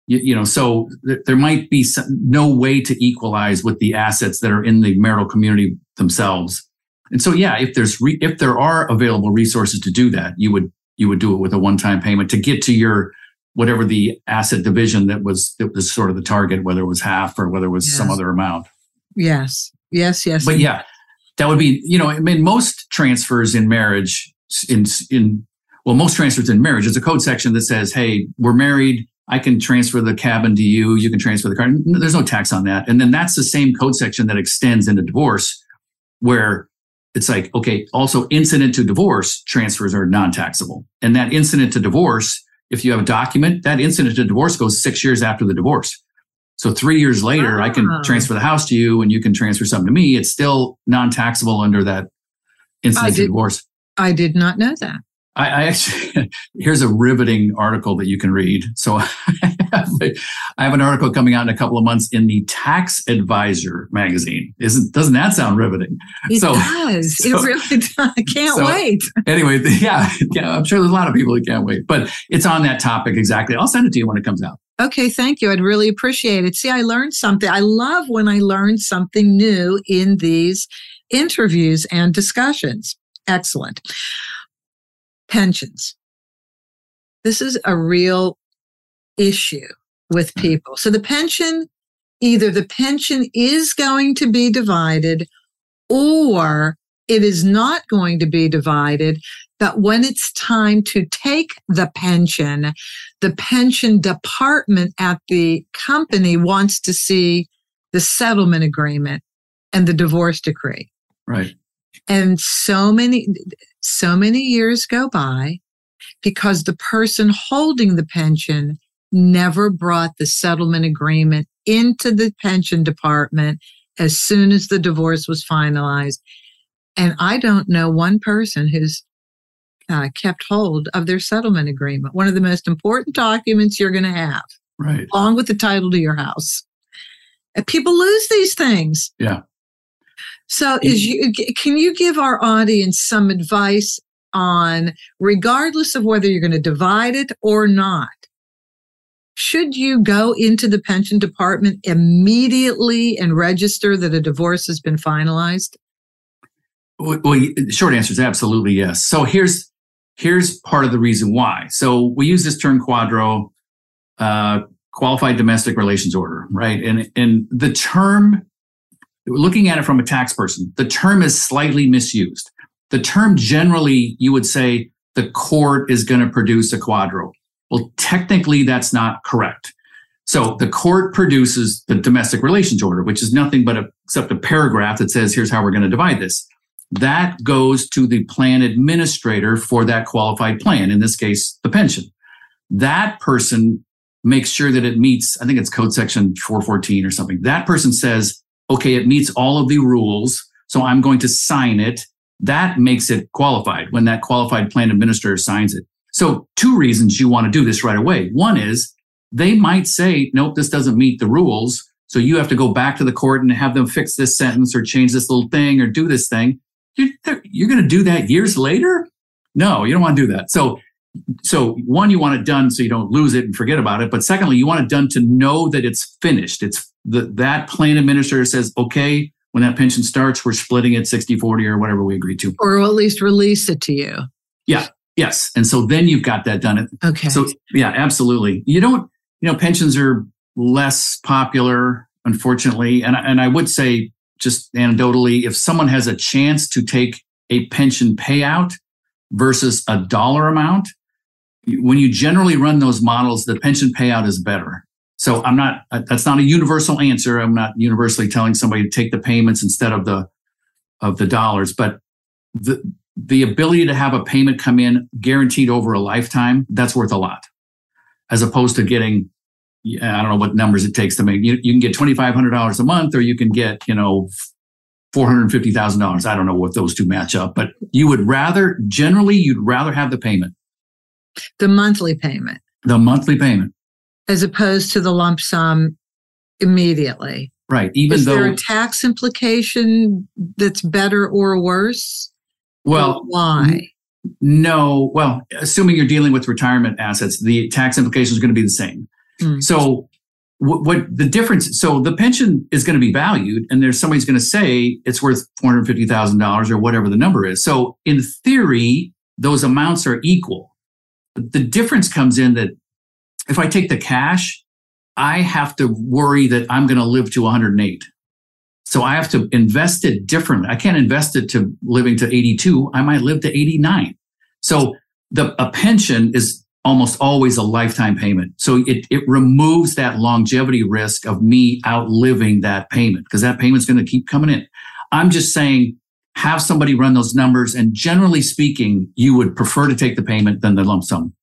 Speaker 3: You, you know, so th- there might be some, no way to equalize with the assets that are in the marital community themselves. And so, yeah, if there's re- if there are available resources to do that, you would you would do it with a one time payment to get to your whatever the asset division that was that was sort of the target, whether it was half or whether it was some other amount.
Speaker 2: Yes. Yes. Yes.
Speaker 3: But yeah, that would be you know I mean most transfers in marriage in in well most transfers in marriage there's a code section that says hey we're married I can transfer the cabin to you you can transfer the car there's no tax on that and then that's the same code section that extends into divorce where it's like okay also incident to divorce transfers are non-taxable and that incident to divorce if you have a document that incident to divorce goes six years after the divorce so three years later, I can
Speaker 2: Ah.
Speaker 3: transfer the house to you and you can transfer something to me. It's still non-taxable under that incident to divorce.
Speaker 2: I did not know that.
Speaker 3: I, I actually, here's a riveting article that you can read. So I have, I have an article coming out in a couple of months in the Tax Advisor magazine. Isn't, doesn't that sound riveting?
Speaker 2: It
Speaker 3: So-
Speaker 2: does.
Speaker 3: so-
Speaker 2: it really does. I can't
Speaker 3: so-
Speaker 2: wait.
Speaker 3: Anyway, yeah, yeah, I'm sure there's a lot of people that can't wait, but it's on that topic exactly. I'll send it to you when it comes out.
Speaker 2: Okay, thank you. I'd really appreciate it. See, I learned something. I love when I learn something new in these interviews and discussions. Excellent. Pensions. This is a real issue with hmm. people. So the pension, either the pension is going to be divided or it is not going to be divided. But when it's time to take the pension, the pension department at the company wants to see the settlement agreement and the divorce decree.
Speaker 3: Right.
Speaker 2: And so many, so many years go by because the person holding the pension never brought the settlement agreement into the pension department as soon as the divorce was finalized. And I don't know one person who's uh, kept hold of their settlement agreement, one of the most important documents you're going to have,
Speaker 3: Right.
Speaker 2: along with the title to your house. And people lose these things.
Speaker 3: Yeah.
Speaker 2: So, is you, can you give our audience some advice on, regardless of whether you're going to divide it or not, should you go into the pension department immediately and register that a divorce has been finalized?
Speaker 3: Well, well, the short answer is absolutely yes. So here's here's part of the reason why. So we use this term QDRO, uh, qualified domestic relations order, right? And and the term looking at it from a tax person, the term is slightly misused. The term generally, you would say the court is going to produce a QDRO. Well, technically, that's not correct. So the court produces the domestic relations order, which is nothing but a, except a paragraph that says, here's how we're going to divide this. That goes to the plan administrator for that qualified plan, in this case, the pension. That person makes sure that it meets, I think it's code section 414 or something. That person says, okay, it meets all of the rules. So I'm going to sign it. That makes it qualified when that qualified plan administrator signs it. So two reasons you want to do this right away. One is they might say, nope, this doesn't meet the rules. So you have to go back to the court and have them fix this sentence or change this little thing or do this thing. You're, you're going to do that years later? No, you don't want to do that. So, so one, you want it done so you don't lose it and forget about it. But secondly, you want it done to know that it's finished. It's the, that plan administrator says, okay, when that pension starts, we're splitting it 60 40 or whatever we agreed to.
Speaker 2: Or at least release it to you.
Speaker 3: Yeah. Yes. And so then you've got that done.
Speaker 2: Okay.
Speaker 3: So yeah, absolutely. You don't, you know, pensions are less popular, unfortunately. And, and I would say, just anecdotally, if someone has a chance to take a pension payout versus a dollar amount, when you generally run those models, the pension payout is better. So I'm not, uh, that's not a universal answer. I'm not universally telling somebody to take the payments instead of the, of the dollars, but the, the ability to have a payment come in guaranteed over a lifetime, that's worth a lot as opposed to getting I don't know what numbers it takes to make. You, you can get twenty five hundred dollars a month, or you can get you know four hundred fifty thousand dollars. I don't know what those two match up, but you would rather generally you'd rather have the payment,
Speaker 2: the monthly payment,
Speaker 3: the monthly payment,
Speaker 2: as opposed to the lump sum immediately.
Speaker 3: Right. Even
Speaker 2: Is
Speaker 3: though
Speaker 2: there a tax implication that's better or worse?
Speaker 3: Well,
Speaker 2: or why?
Speaker 3: No. Well, assuming you're dealing with retirement assets, the tax implication is going to be the same. Mm. So what, what, the difference? So the pension is going to be valued, and there's somebody's going to say it's worth four hundred fifty thousand dollars or whatever the number is. So in theory, those amounts are equal. But the difference comes in that if I take the cash, I have to worry that I'm going to live to 108. So I have to invest it differently. I can't invest it to living to 82. I might live to 89. So the a pension is almost always a lifetime payment. So it, it removes that longevity risk of me outliving that payment because that payment's going to keep coming in. I'm just saying, have somebody run those numbers. And generally speaking, you would prefer to take the payment than the lump sum.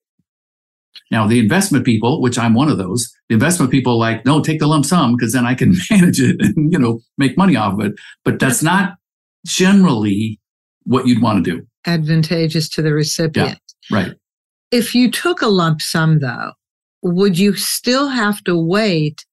Speaker 3: Now, the investment people, which I'm one of those, the investment people like, no, take the lump sum because then I can manage it and, you know, make money off of it. But that's not generally what you'd want to do.
Speaker 2: Advantageous to the recipient.
Speaker 3: Yeah, right.
Speaker 2: If you took a lump sum, though, would you still have to wait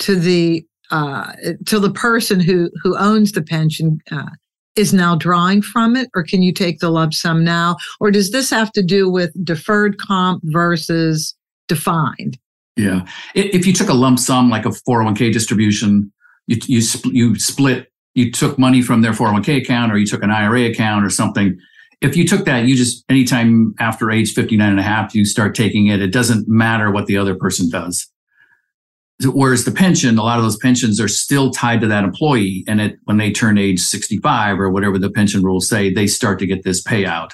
Speaker 2: to the uh, till the person who who owns the pension uh, is now drawing from it, or can you take the lump sum now? Or does this have to do with deferred comp versus defined?
Speaker 3: Yeah, if you took a lump sum like a 401k distribution, you you you split, you took money from their 401k account, or you took an IRA account or something if you took that, you just anytime after age 59 and a half, you start taking it. It doesn't matter what the other person does. Whereas the pension, a lot of those pensions are still tied to that employee. And it, when they turn age 65 or whatever the pension rules say, they start to get this payout.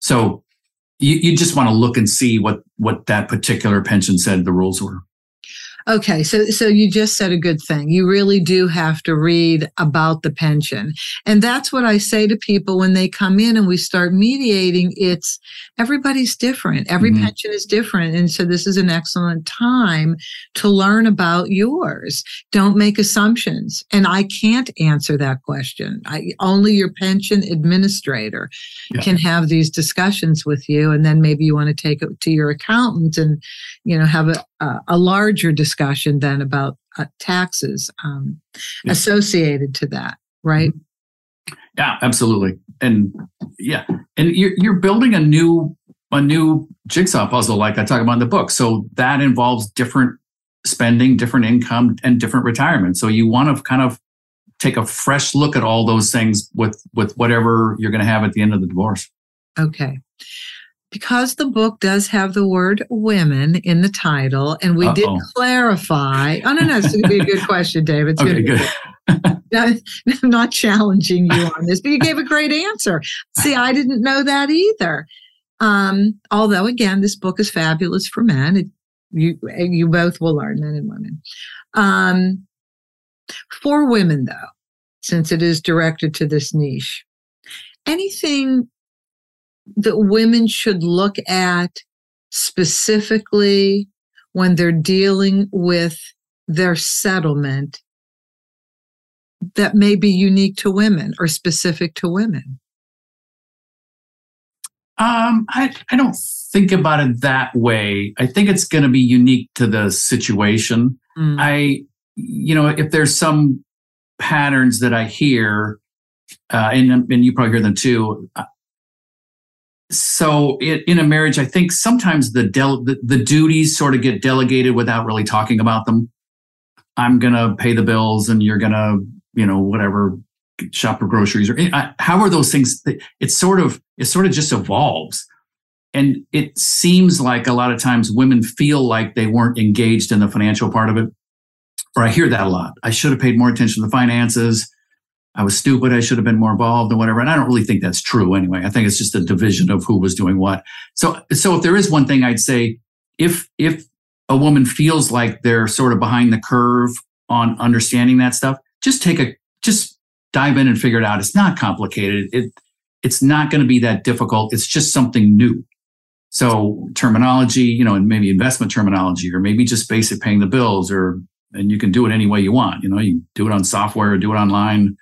Speaker 3: So you, you just want to look and see what, what that particular pension said the rules were.
Speaker 2: Okay, so so you just said a good thing. You really do have to read about the pension. And that's what I say to people when they come in and we start mediating, it's everybody's different. Every mm-hmm. pension is different. And so this is an excellent time to learn about yours. Don't make assumptions. And I can't answer that question. I only your pension administrator yeah. can have these discussions with you and then maybe you want to take it to your accountant and you know have a, a, a larger discussion then about uh, taxes um, yeah. associated to that, right?
Speaker 3: Mm-hmm. Yeah, absolutely, and yeah, and you're you're building a new a new jigsaw puzzle, like I talk about in the book. So that involves different spending, different income, and different retirement. So you want to kind of take a fresh look at all those things with with whatever you're going to have at the end of the divorce.
Speaker 2: Okay because the book does have the word women in the title, and we Uh-oh. did clarify. Oh, no, no, it's going to be a good question, David. It's
Speaker 3: okay, good.
Speaker 2: I'm not challenging you on this, but you gave a great answer. See, I didn't know that either. Um, although, again, this book is fabulous for men. It, you you both will learn, men and women. Um, for women, though, since it is directed to this niche, anything that women should look at specifically when they're dealing with their settlement that may be unique to women or specific to women?
Speaker 3: Um, I, I don't think about it that way. I think it's going to be unique to the situation. Mm. I, you know, if there's some patterns that I hear, uh, and, and you probably hear them too. So in, a marriage, I think sometimes the, del- the the duties sort of get delegated without really talking about them. I'm gonna pay the bills, and you're gonna you know, whatever, shop for groceries or uh, how are those things? It sort of, it sort of just evolves. And it seems like a lot of times women feel like they weren't engaged in the financial part of it. Or I hear that a lot. I should have paid more attention to the finances. I was stupid. I should have been more involved and whatever. And I don't really think that's true anyway. I think it's just a division of who was doing what. So, so if there is one thing I'd say, if, if a woman feels like they're sort of behind the curve on understanding that stuff, just take a just dive in and figure it out. It's not complicated. It it's not going to be that difficult. It's just something new. So terminology, you know, and maybe investment terminology, or maybe just basic paying the bills, or and you can do it any way you want. You know, you do it on software, or do it online,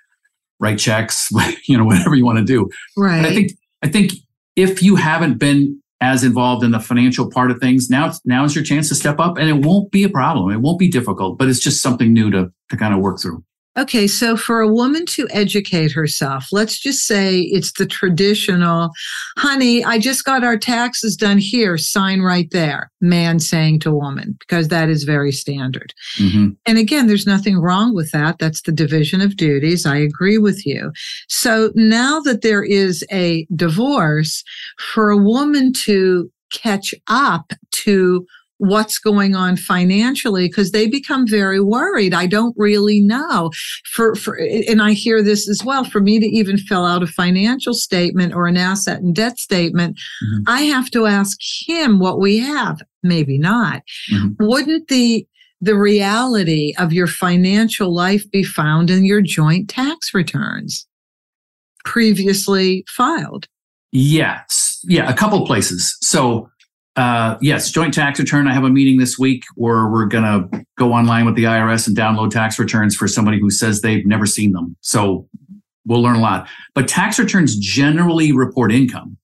Speaker 3: write checks, you know, whatever you want to do.
Speaker 2: Right.
Speaker 3: But I think I think if you haven't been as involved in the financial part of things, now now is your chance to step up, and it won't be a problem. It won't be difficult, but it's just something new to to kind of work through.
Speaker 2: Okay, so for a woman to educate herself, let's just say it's the traditional, honey, I just got our taxes done here, sign right there, man saying to woman, because that is very standard. Mm-hmm. And again, there's nothing wrong with that. That's the division of duties. I agree with you. So now that there is a divorce, for a woman to catch up to what's going on financially because they become very worried. I don't really know. For, for and I hear this as well. For me to even fill out a financial statement or an asset and debt statement, mm-hmm. I have to ask him what we have. Maybe not. Mm-hmm. Wouldn't the the reality of your financial life be found in your joint tax returns previously filed?
Speaker 3: Yes. Yeah, a couple places. So uh, yes, joint tax return. I have a meeting this week where we're going to go online with the IRS and download tax returns for somebody who says they've never seen them. So we'll learn a lot. But tax returns generally report income.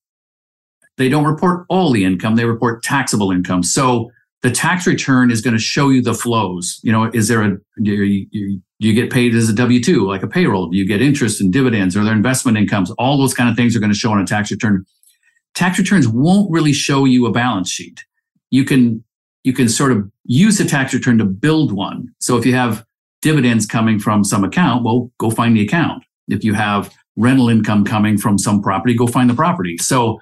Speaker 3: They don't report all the income, they report taxable income. So the tax return is going to show you the flows. You know, is there a, you, you, you get paid as a W 2, like a payroll? Do you get interest and dividends? Are there investment incomes? All those kind of things are going to show on a tax return tax returns won't really show you a balance sheet. You can you can sort of use a tax return to build one. So if you have dividends coming from some account, well, go find the account. If you have rental income coming from some property, go find the property. So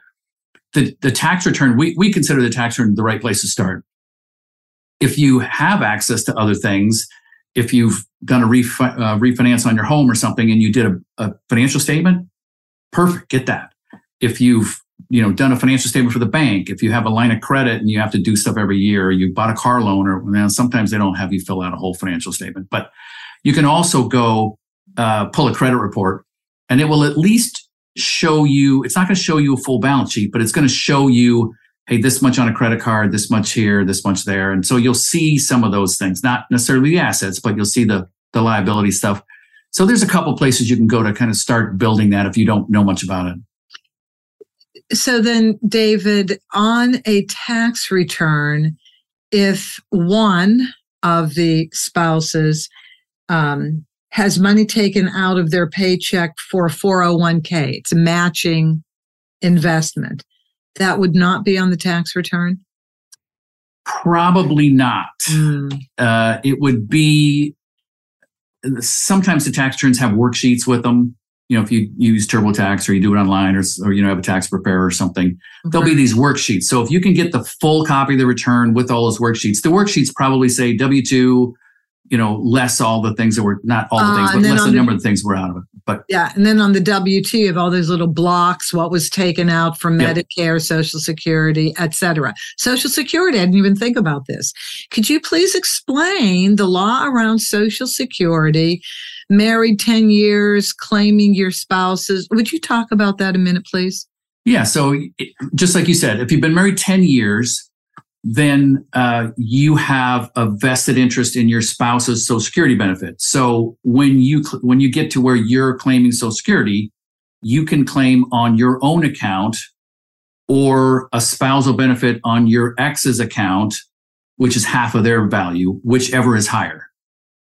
Speaker 3: the, the tax return, we, we consider the tax return the right place to start. If you have access to other things, if you've done a ref, uh, refinance on your home or something and you did a, a financial statement, perfect, get that. If you've you know done a financial statement for the bank. If you have a line of credit and you have to do stuff every year you bought a car loan or well, sometimes they don't have you fill out a whole financial statement but you can also go uh, pull a credit report and it will at least show you it's not going to show you a full balance sheet but it's going to show you hey this much on a credit card this much here this much there. And so you'll see some of those things not necessarily the assets but you'll see the the liability stuff. So there's a couple places you can go to kind of start building that if you don't know much about it
Speaker 2: so then, David, on a tax return, if one of the spouses um, has money taken out of their paycheck for a 401k, it's a matching investment, that would not be on the tax return?
Speaker 3: Probably not. Mm. Uh, it would be sometimes the tax returns have worksheets with them you know, if you use TurboTax or you do it online or, or you know, have a tax preparer or something, mm-hmm. there'll be these worksheets. So if you can get the full copy of the return with all those worksheets, the worksheets probably say W 2, you know, less all the things that were not all the
Speaker 2: Uh,
Speaker 3: things,
Speaker 2: and
Speaker 3: but less the
Speaker 2: the-
Speaker 3: number of things were out of it. But
Speaker 2: Yeah. And then on the W 2 of all those little blocks, what was taken out from
Speaker 3: Yep.
Speaker 2: Medicare, Social Security, et cetera. Social Security, I didn't even think about this. Could you please explain the law around Social Security, married 10 years, claiming your spouses? Would you talk about that a minute, please?
Speaker 3: Yeah. So just like you said, if you've been married 10 years, then uh, you have a vested interest in your spouse's social security benefit. So when you cl- when you get to where you're claiming social security, you can claim on your own account or a spousal benefit on your ex's account, which is half of their value, whichever is higher.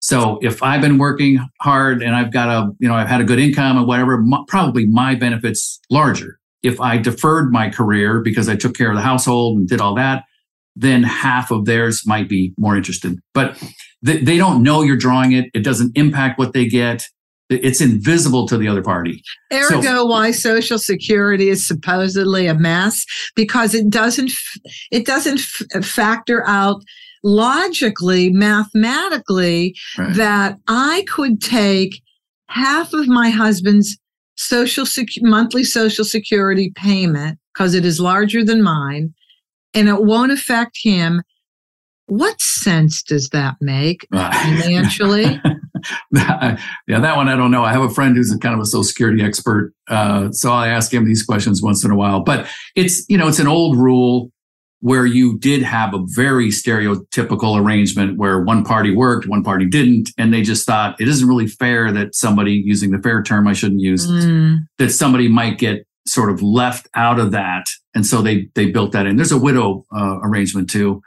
Speaker 3: So if I've been working hard and I've got a, you know, I've had a good income and whatever, probably my benefit's larger. If I deferred my career because I took care of the household and did all that, then half of theirs might be more interested. But they, they don't know you're drawing it. It doesn't impact what they get. It's invisible to the other party.
Speaker 2: Ergo, why Social Security is supposedly a mess because it doesn't it doesn't f- factor out logically, mathematically
Speaker 3: Right.
Speaker 2: that I could take half of my husband's social monthly social security payment because it is larger than mine and it won't affect him. What sense does that make financially?
Speaker 3: yeah, that one I don't know. I have a friend who's a kind of a social security expert, uh, so I ask him these questions once in a while. But it's you know it's an old rule where you did have a very stereotypical arrangement where one party worked, one party didn't, and they just thought it isn't really fair that somebody using the fair term I shouldn't use
Speaker 2: Mm,
Speaker 3: that somebody might get sort of left out of that, and so they they built that in. There's a widow uh, arrangement too,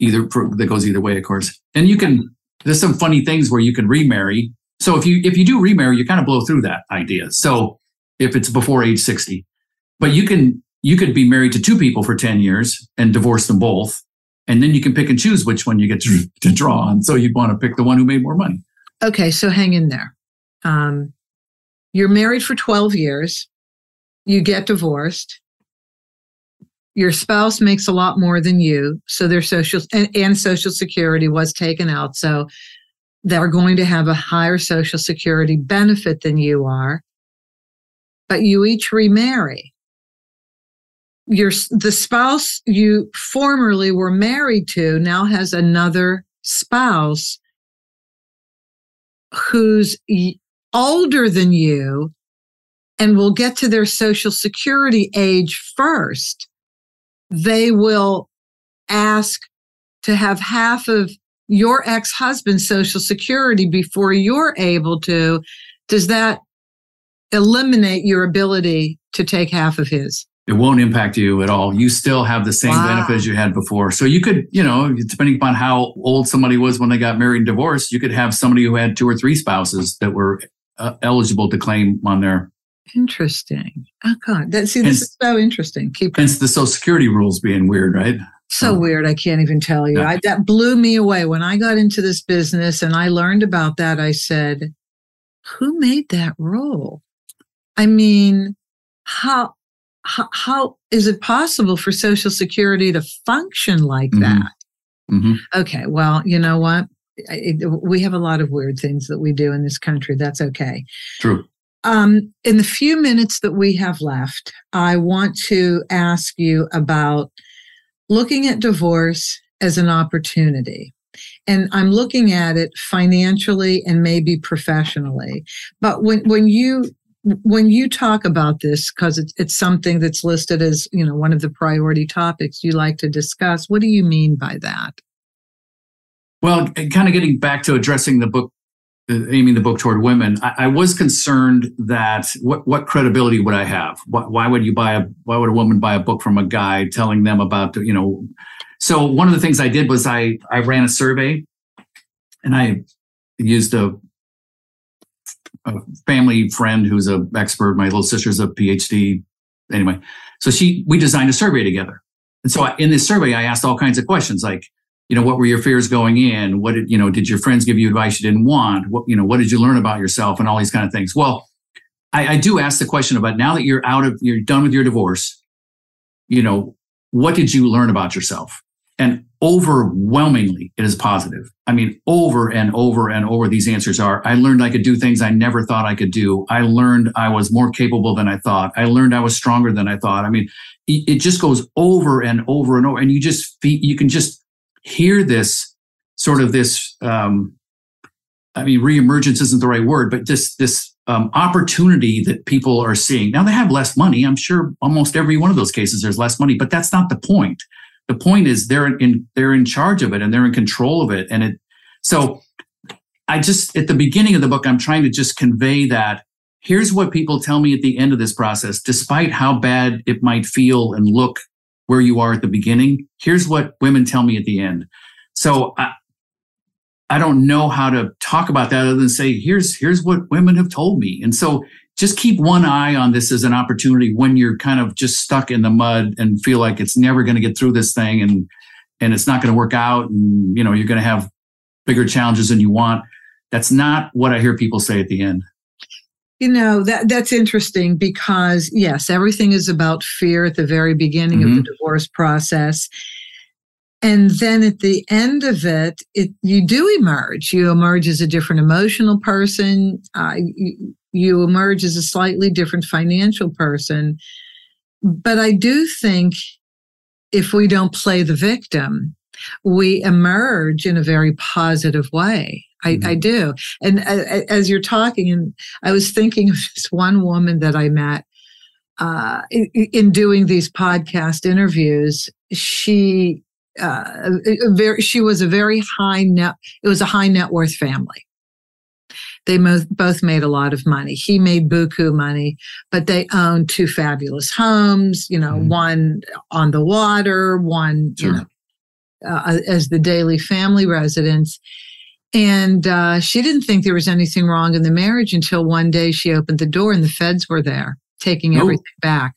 Speaker 3: either for, that goes either way, of course. And you can there's some funny things where you can remarry. So if you if you do remarry, you kind of blow through that idea. So if it's before age 60, but you can you could be married to two people for 10 years and divorce them both. And then you can pick and choose which one you get to, to draw on. So you'd want to pick the one who made more money.
Speaker 2: Okay, so hang in there. Um, you're married for 12 years. You get divorced. Your spouse makes a lot more than you, so their social and, and social security was taken out. So they're going to have a higher social security benefit than you are. But you each remarry. Your the spouse you formerly were married to now has another spouse who's older than you and will get to their social security age first, they will ask to have half of your ex husband's social security before you're able to. Does that eliminate your ability to take half of his?
Speaker 3: It won't impact you at all. You still have the same
Speaker 2: Wow.
Speaker 3: benefits you had before. So you could, you know, depending upon how old somebody was when they got married and divorced, you could have somebody who had two or three spouses that were uh, eligible to claim on their
Speaker 2: Interesting. Oh God, that see, this
Speaker 3: Hence-
Speaker 2: is so interesting. Keep
Speaker 3: hence the social security rules being weird, right?
Speaker 2: so weird. I can't even tell you.
Speaker 3: Yeah.
Speaker 2: I, that blew me away when I got into this business and I learned about that. I said, "Who made that rule?" I mean, how how, how is it possible for Social Security to function like
Speaker 3: Mhm.
Speaker 2: that?
Speaker 3: hmm
Speaker 2: Okay, well, you know what? It- we have a lot of weird things that we do in this country. That's okay.
Speaker 3: True.
Speaker 2: Um, in the few minutes that we have left, I want to ask you about looking at divorce as an opportunity. And I'm looking at it financially and maybe professionally. But when, when you when you talk about this, because it's, it's something that's listed as you know one of the priority topics you like to discuss, what do you mean by that?
Speaker 3: Well, kind of getting back to addressing the book, uh, aiming the book toward women, I, I was concerned that what what credibility would I have? Why, why would you buy a Why would a woman buy a book from a guy telling them about you know? So one of the things I did was I I ran a survey, and I used a, a family friend who's an expert. My little sister's a PhD. Anyway, so she we designed a survey together, and so I, in this survey I asked all kinds of questions like you know what were your fears going in? What did you know did your friends give you advice you didn't want? What you know what did you learn about yourself? And all these kind of things. Well I, I do ask the question about now that you're out of you're done with your divorce you know what did you learn about yourself? And overwhelmingly it is positive. I mean, over and over and over, these answers are I learned I could do things I never thought I could do. I learned I was more capable than I thought. I learned I was stronger than I thought. I mean, it just goes over and over and over. And you just, you can just hear this sort of this, um, I mean, reemergence isn't the right word, but this, this um, opportunity that people are seeing. Now they have less money. I'm sure almost every one of those cases there's less money, but that's not the point. The point is they're in they're in charge of it and they're in control of it. And it so I just at the beginning of the book, I'm trying to just convey that here's what people tell me at the end of this process, despite how bad it might feel and look where you are at the beginning. Here's what women tell me at the end. So I, I don't know how to talk about that other than say, here's here's what women have told me. And so just keep one eye on this as an opportunity when you're kind of just stuck in the mud and feel like it's never going to get through this thing and and it's not going to work out and you know you're going to have bigger challenges than you want. That's not what I hear people say at the end.
Speaker 2: You know, that that's interesting because yes, everything is about fear at the very beginning mm-hmm. of the mm-hmm. divorce process and then at the end of it, it you do emerge. You emerge as a different emotional person. Uh, you, you emerge as a slightly different financial person. But I do think if we don't play the victim, we emerge in a very positive way. I, mm-hmm. I do. And uh, as you're talking, and I was thinking of this one woman that I met uh, in, in doing these podcast interviews. She uh, very, she was a very high net, it was a high net worth family. They both, both made a lot of money. He made buku money, but they owned two fabulous homes, you know, mm. one on the water, one, sure. you know, uh, as the daily family residence. And uh, she didn't think there was anything wrong in the marriage until one day she opened the door and the feds were there taking everything back.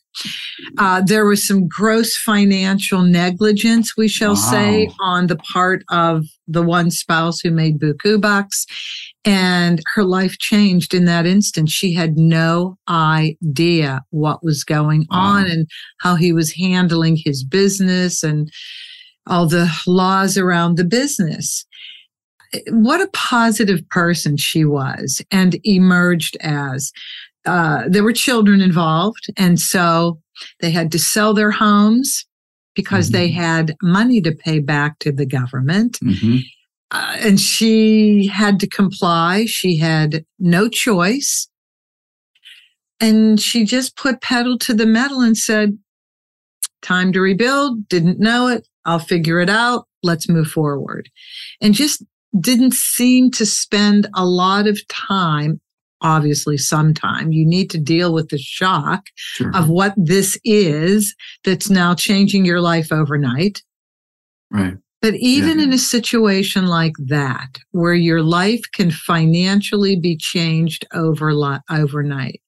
Speaker 2: Uh, there was some gross financial negligence, we shall wow. say, on the part of the one spouse who made buku bucks. And her life changed in that instant. She had no idea what was going wow. on and how he was handling his business and all the laws around the business. What a positive person she was and emerged as. Uh, there were children involved. And so they had to sell their homes because mm-hmm. they had money to pay back to the government. Mm-hmm. Uh, and she had to comply. She had no choice. And she just put pedal to the metal and said, Time to rebuild. Didn't know it. I'll figure it out. Let's move forward. And just didn't seem to spend a lot of time obviously sometime. You need to deal with the shock sure. of what this is that's now changing your life overnight.
Speaker 3: Right.
Speaker 2: But even yeah. in a situation like that, where your life can financially be changed over overnight,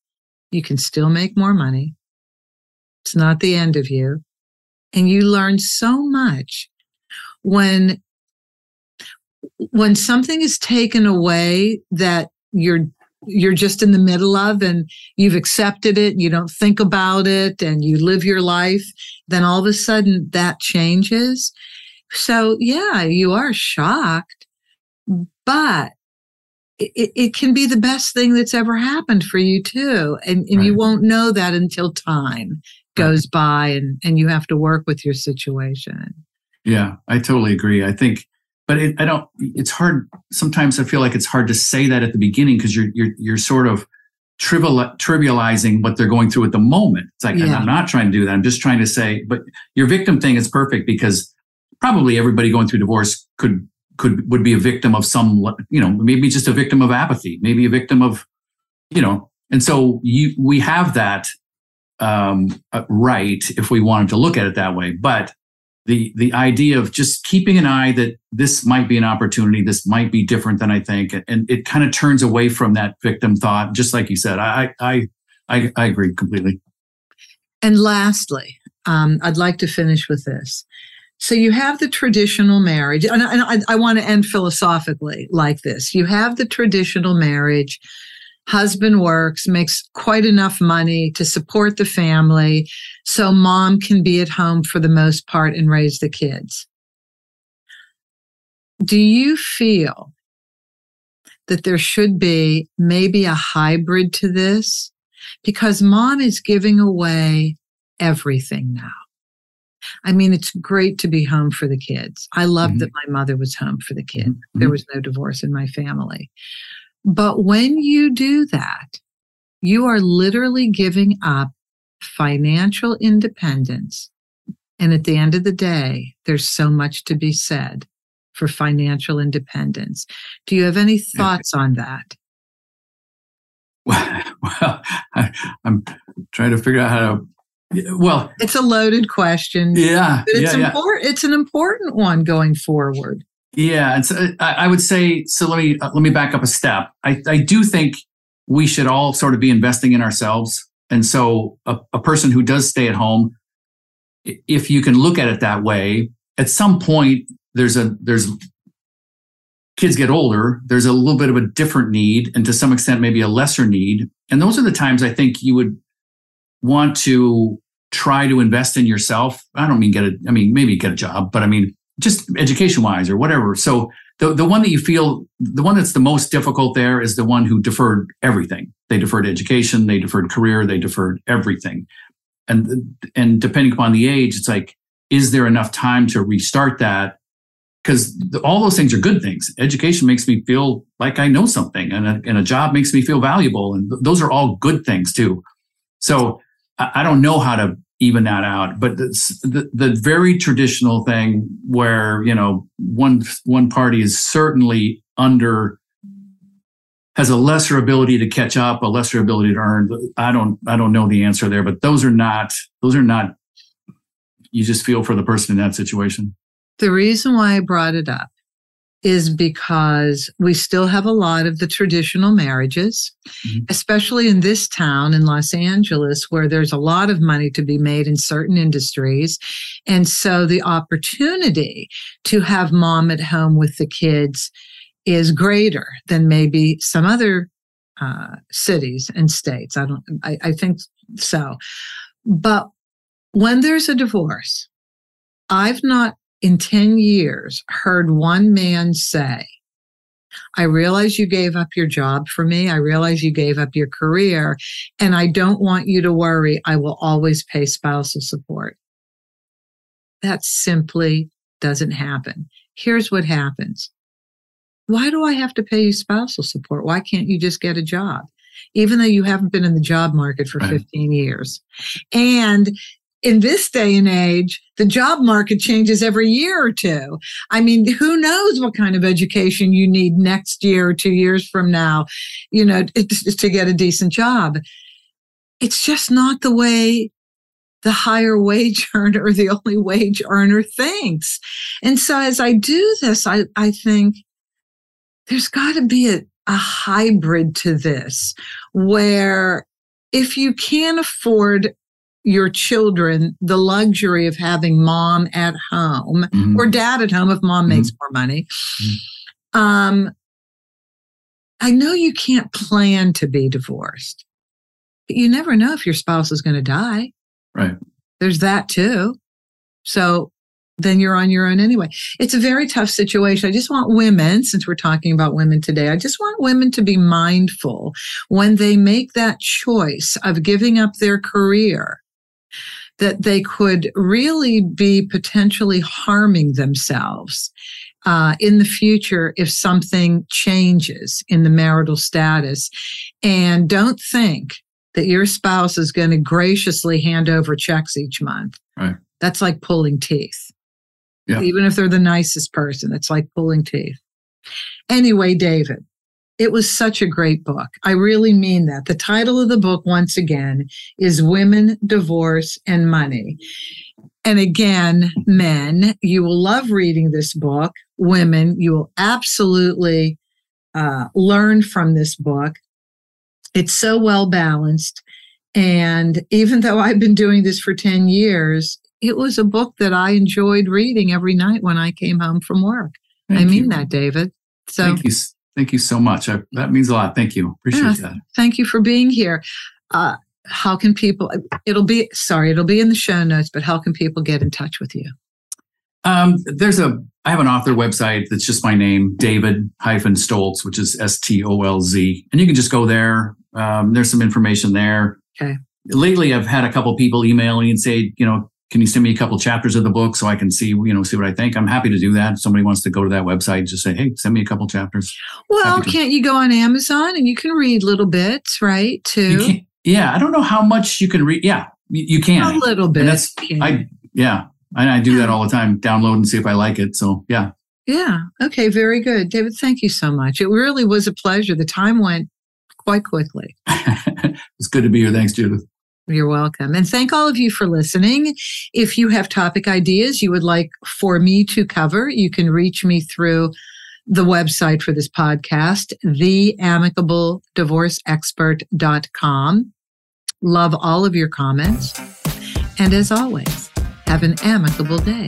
Speaker 2: you can still make more money. It's not the end of you. And you learn so much when when something is taken away that you're you're just in the middle of and you've accepted it, you don't think about it, and you live your life, then all of a sudden that changes. So, yeah, you are shocked, but it, it can be the best thing that's ever happened for you, too. And, and right. you won't know that until time goes right. by and, and you have to work with your situation.
Speaker 3: Yeah, I totally agree. I think but it, I don't. It's hard. Sometimes I feel like it's hard to say that at the beginning because you're you're you're sort of trivial, trivializing what they're going through at the moment. It's like yeah. I'm not trying to do that. I'm just trying to say. But your victim thing is perfect because probably everybody going through divorce could could would be a victim of some. You know, maybe just a victim of apathy. Maybe a victim of, you know. And so you we have that um, uh, right if we wanted to look at it that way, but the the idea of just keeping an eye that this might be an opportunity, this might be different than I think, and it kind of turns away from that victim thought. Just like you said, I I I, I agree completely.
Speaker 2: And lastly, um, I'd like to finish with this. So you have the traditional marriage, and I, I, I want to end philosophically like this. You have the traditional marriage husband works, makes quite enough money to support the family. So mom can be at home for the most part and raise the kids. do you feel that there should be maybe a hybrid to this? Because mom is giving away everything now. I mean, it's great to be home for the kids. I love mm-hmm. that my mother was home for the kid. Mm-hmm. There was no divorce in my family. But when you do that, you are literally giving up financial independence. And at the end of the day, there's so much to be said for financial independence. Do you have any thoughts on that?
Speaker 3: Well, I, am trying to figure out how to well,
Speaker 2: it's a loaded question.
Speaker 3: Yeah,
Speaker 2: but it's
Speaker 3: yeah,
Speaker 2: important. Yeah. It's an important one going forward.
Speaker 3: Yeah, it's. Uh, I would say so. Let me uh, let me back up a step. I I do think we should all sort of be investing in ourselves, and so a, a person who does stay at home, if you can look at it that way, at some point there's a there's kids get older, there's a little bit of a different need, and to some extent maybe a lesser need, and those are the times I think you would want to try to invest in yourself, I don't mean get a, I mean, maybe get a job, but I mean, just education wise or whatever. So the, the one that you feel, the one that's the most difficult there is the one who deferred everything. They deferred education, they deferred career, they deferred everything. And, and depending upon the age, it's like, is there enough time to restart that? Because all those things are good things. Education makes me feel like I know something, and a, and a job makes me feel valuable. And those are all good things too. So I don't know how to even that out, but the, the, the very traditional thing where you know one one party is certainly under has a lesser ability to catch up, a lesser ability to earn. I don't I don't know the answer there, but those are not those are not. You just feel for the person in that situation.
Speaker 2: The reason why I brought it up is because we still have a lot of the traditional marriages, mm-hmm. especially in this town in Los Angeles, where there's a lot of money to be made in certain industries. And so the opportunity to have mom at home with the kids is greater than maybe some other uh, cities and states. I don't, I, I think so. But when there's a divorce, I've not in 10 years heard one man say, I realize you gave up your job for me. I realize you gave up your career and I don't want you to worry. I will always pay spousal support. That simply doesn't happen. Here's what happens. Why do I have to pay you spousal support? Why can't you just get a job? Even though you haven't been in the job market for 15 years. And in this day and age, the job market changes every year or two. I mean, who knows what kind of education you need next year or two years from now, you know, to get a decent job. It's just not the way the higher wage earner the only wage earner thinks. And so as I do this, I, I think there's got to be a, a hybrid to this where if you can't afford your children the luxury of having mom at home mm-hmm. or dad at home if mom mm-hmm. makes more money. Mm-hmm. Um, I know you can't plan to be divorced, but you never know if your spouse is going to die.
Speaker 3: Right.
Speaker 2: There's that too. So then you're on your own anyway. It's a very tough situation. I just want women, since we're talking about women today, I just want women to be mindful when they make that choice of giving up their career that they could really be potentially harming themselves uh, in the future if something changes in the marital status. And don't think that your spouse is going to graciously hand over checks each month.
Speaker 3: Right.
Speaker 2: That's like pulling teeth.
Speaker 3: Yeah.
Speaker 2: Even if they're the nicest person, it's like pulling teeth. Anyway, David, it was such a great book. I really mean that. The title of the book, once again, is Women, Divorce, and Money. And again, men, you will love reading this book. Women, you will absolutely uh, learn from this book. It's so well balanced. And even though I've been doing this for 10 years, it was a book that I enjoyed reading every night when I came home from work. Thank I mean you. that, David.
Speaker 3: So thank you, Thank you so much. I, that means a lot. Thank you. Appreciate yeah, that.
Speaker 2: Thank you for being here. Uh, how can people, it'll be, sorry, it'll be in the show notes, but how can people get in touch with you?
Speaker 3: Um, there's a, I have an author website that's just my name, David hyphen Stolz, which is S T O L Z. And you can just go there. Um, there's some information there.
Speaker 2: Okay.
Speaker 3: Lately, I've had a couple people email me and say, you know, can you send me a couple chapters of the book so I can see, you know, see what I think? I'm happy to do that. If somebody wants to go to that website, just say, hey, send me a couple chapters.
Speaker 2: Well, can't you go on Amazon and you can read little bits, right? Too.
Speaker 3: Yeah, I don't know how much you can read. Yeah, you, you can
Speaker 2: a little bit.
Speaker 3: And that's I yeah, and I do that all the time. Download and see if I like it. So yeah.
Speaker 2: Yeah. Okay. Very good, David. Thank you so much. It really was a pleasure. The time went quite quickly.
Speaker 3: it's good to be here. Thanks, Judith.
Speaker 2: You're welcome. And thank all of you for listening. If you have topic ideas you would like for me to cover, you can reach me through the website for this podcast, theamicabledivorceexpert.com. Love all of your comments. And as always, have an amicable day.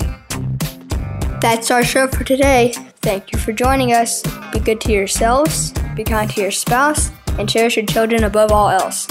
Speaker 4: That's our show for today. Thank you for joining us. Be good to yourselves, be kind to your spouse, and cherish your children above all else.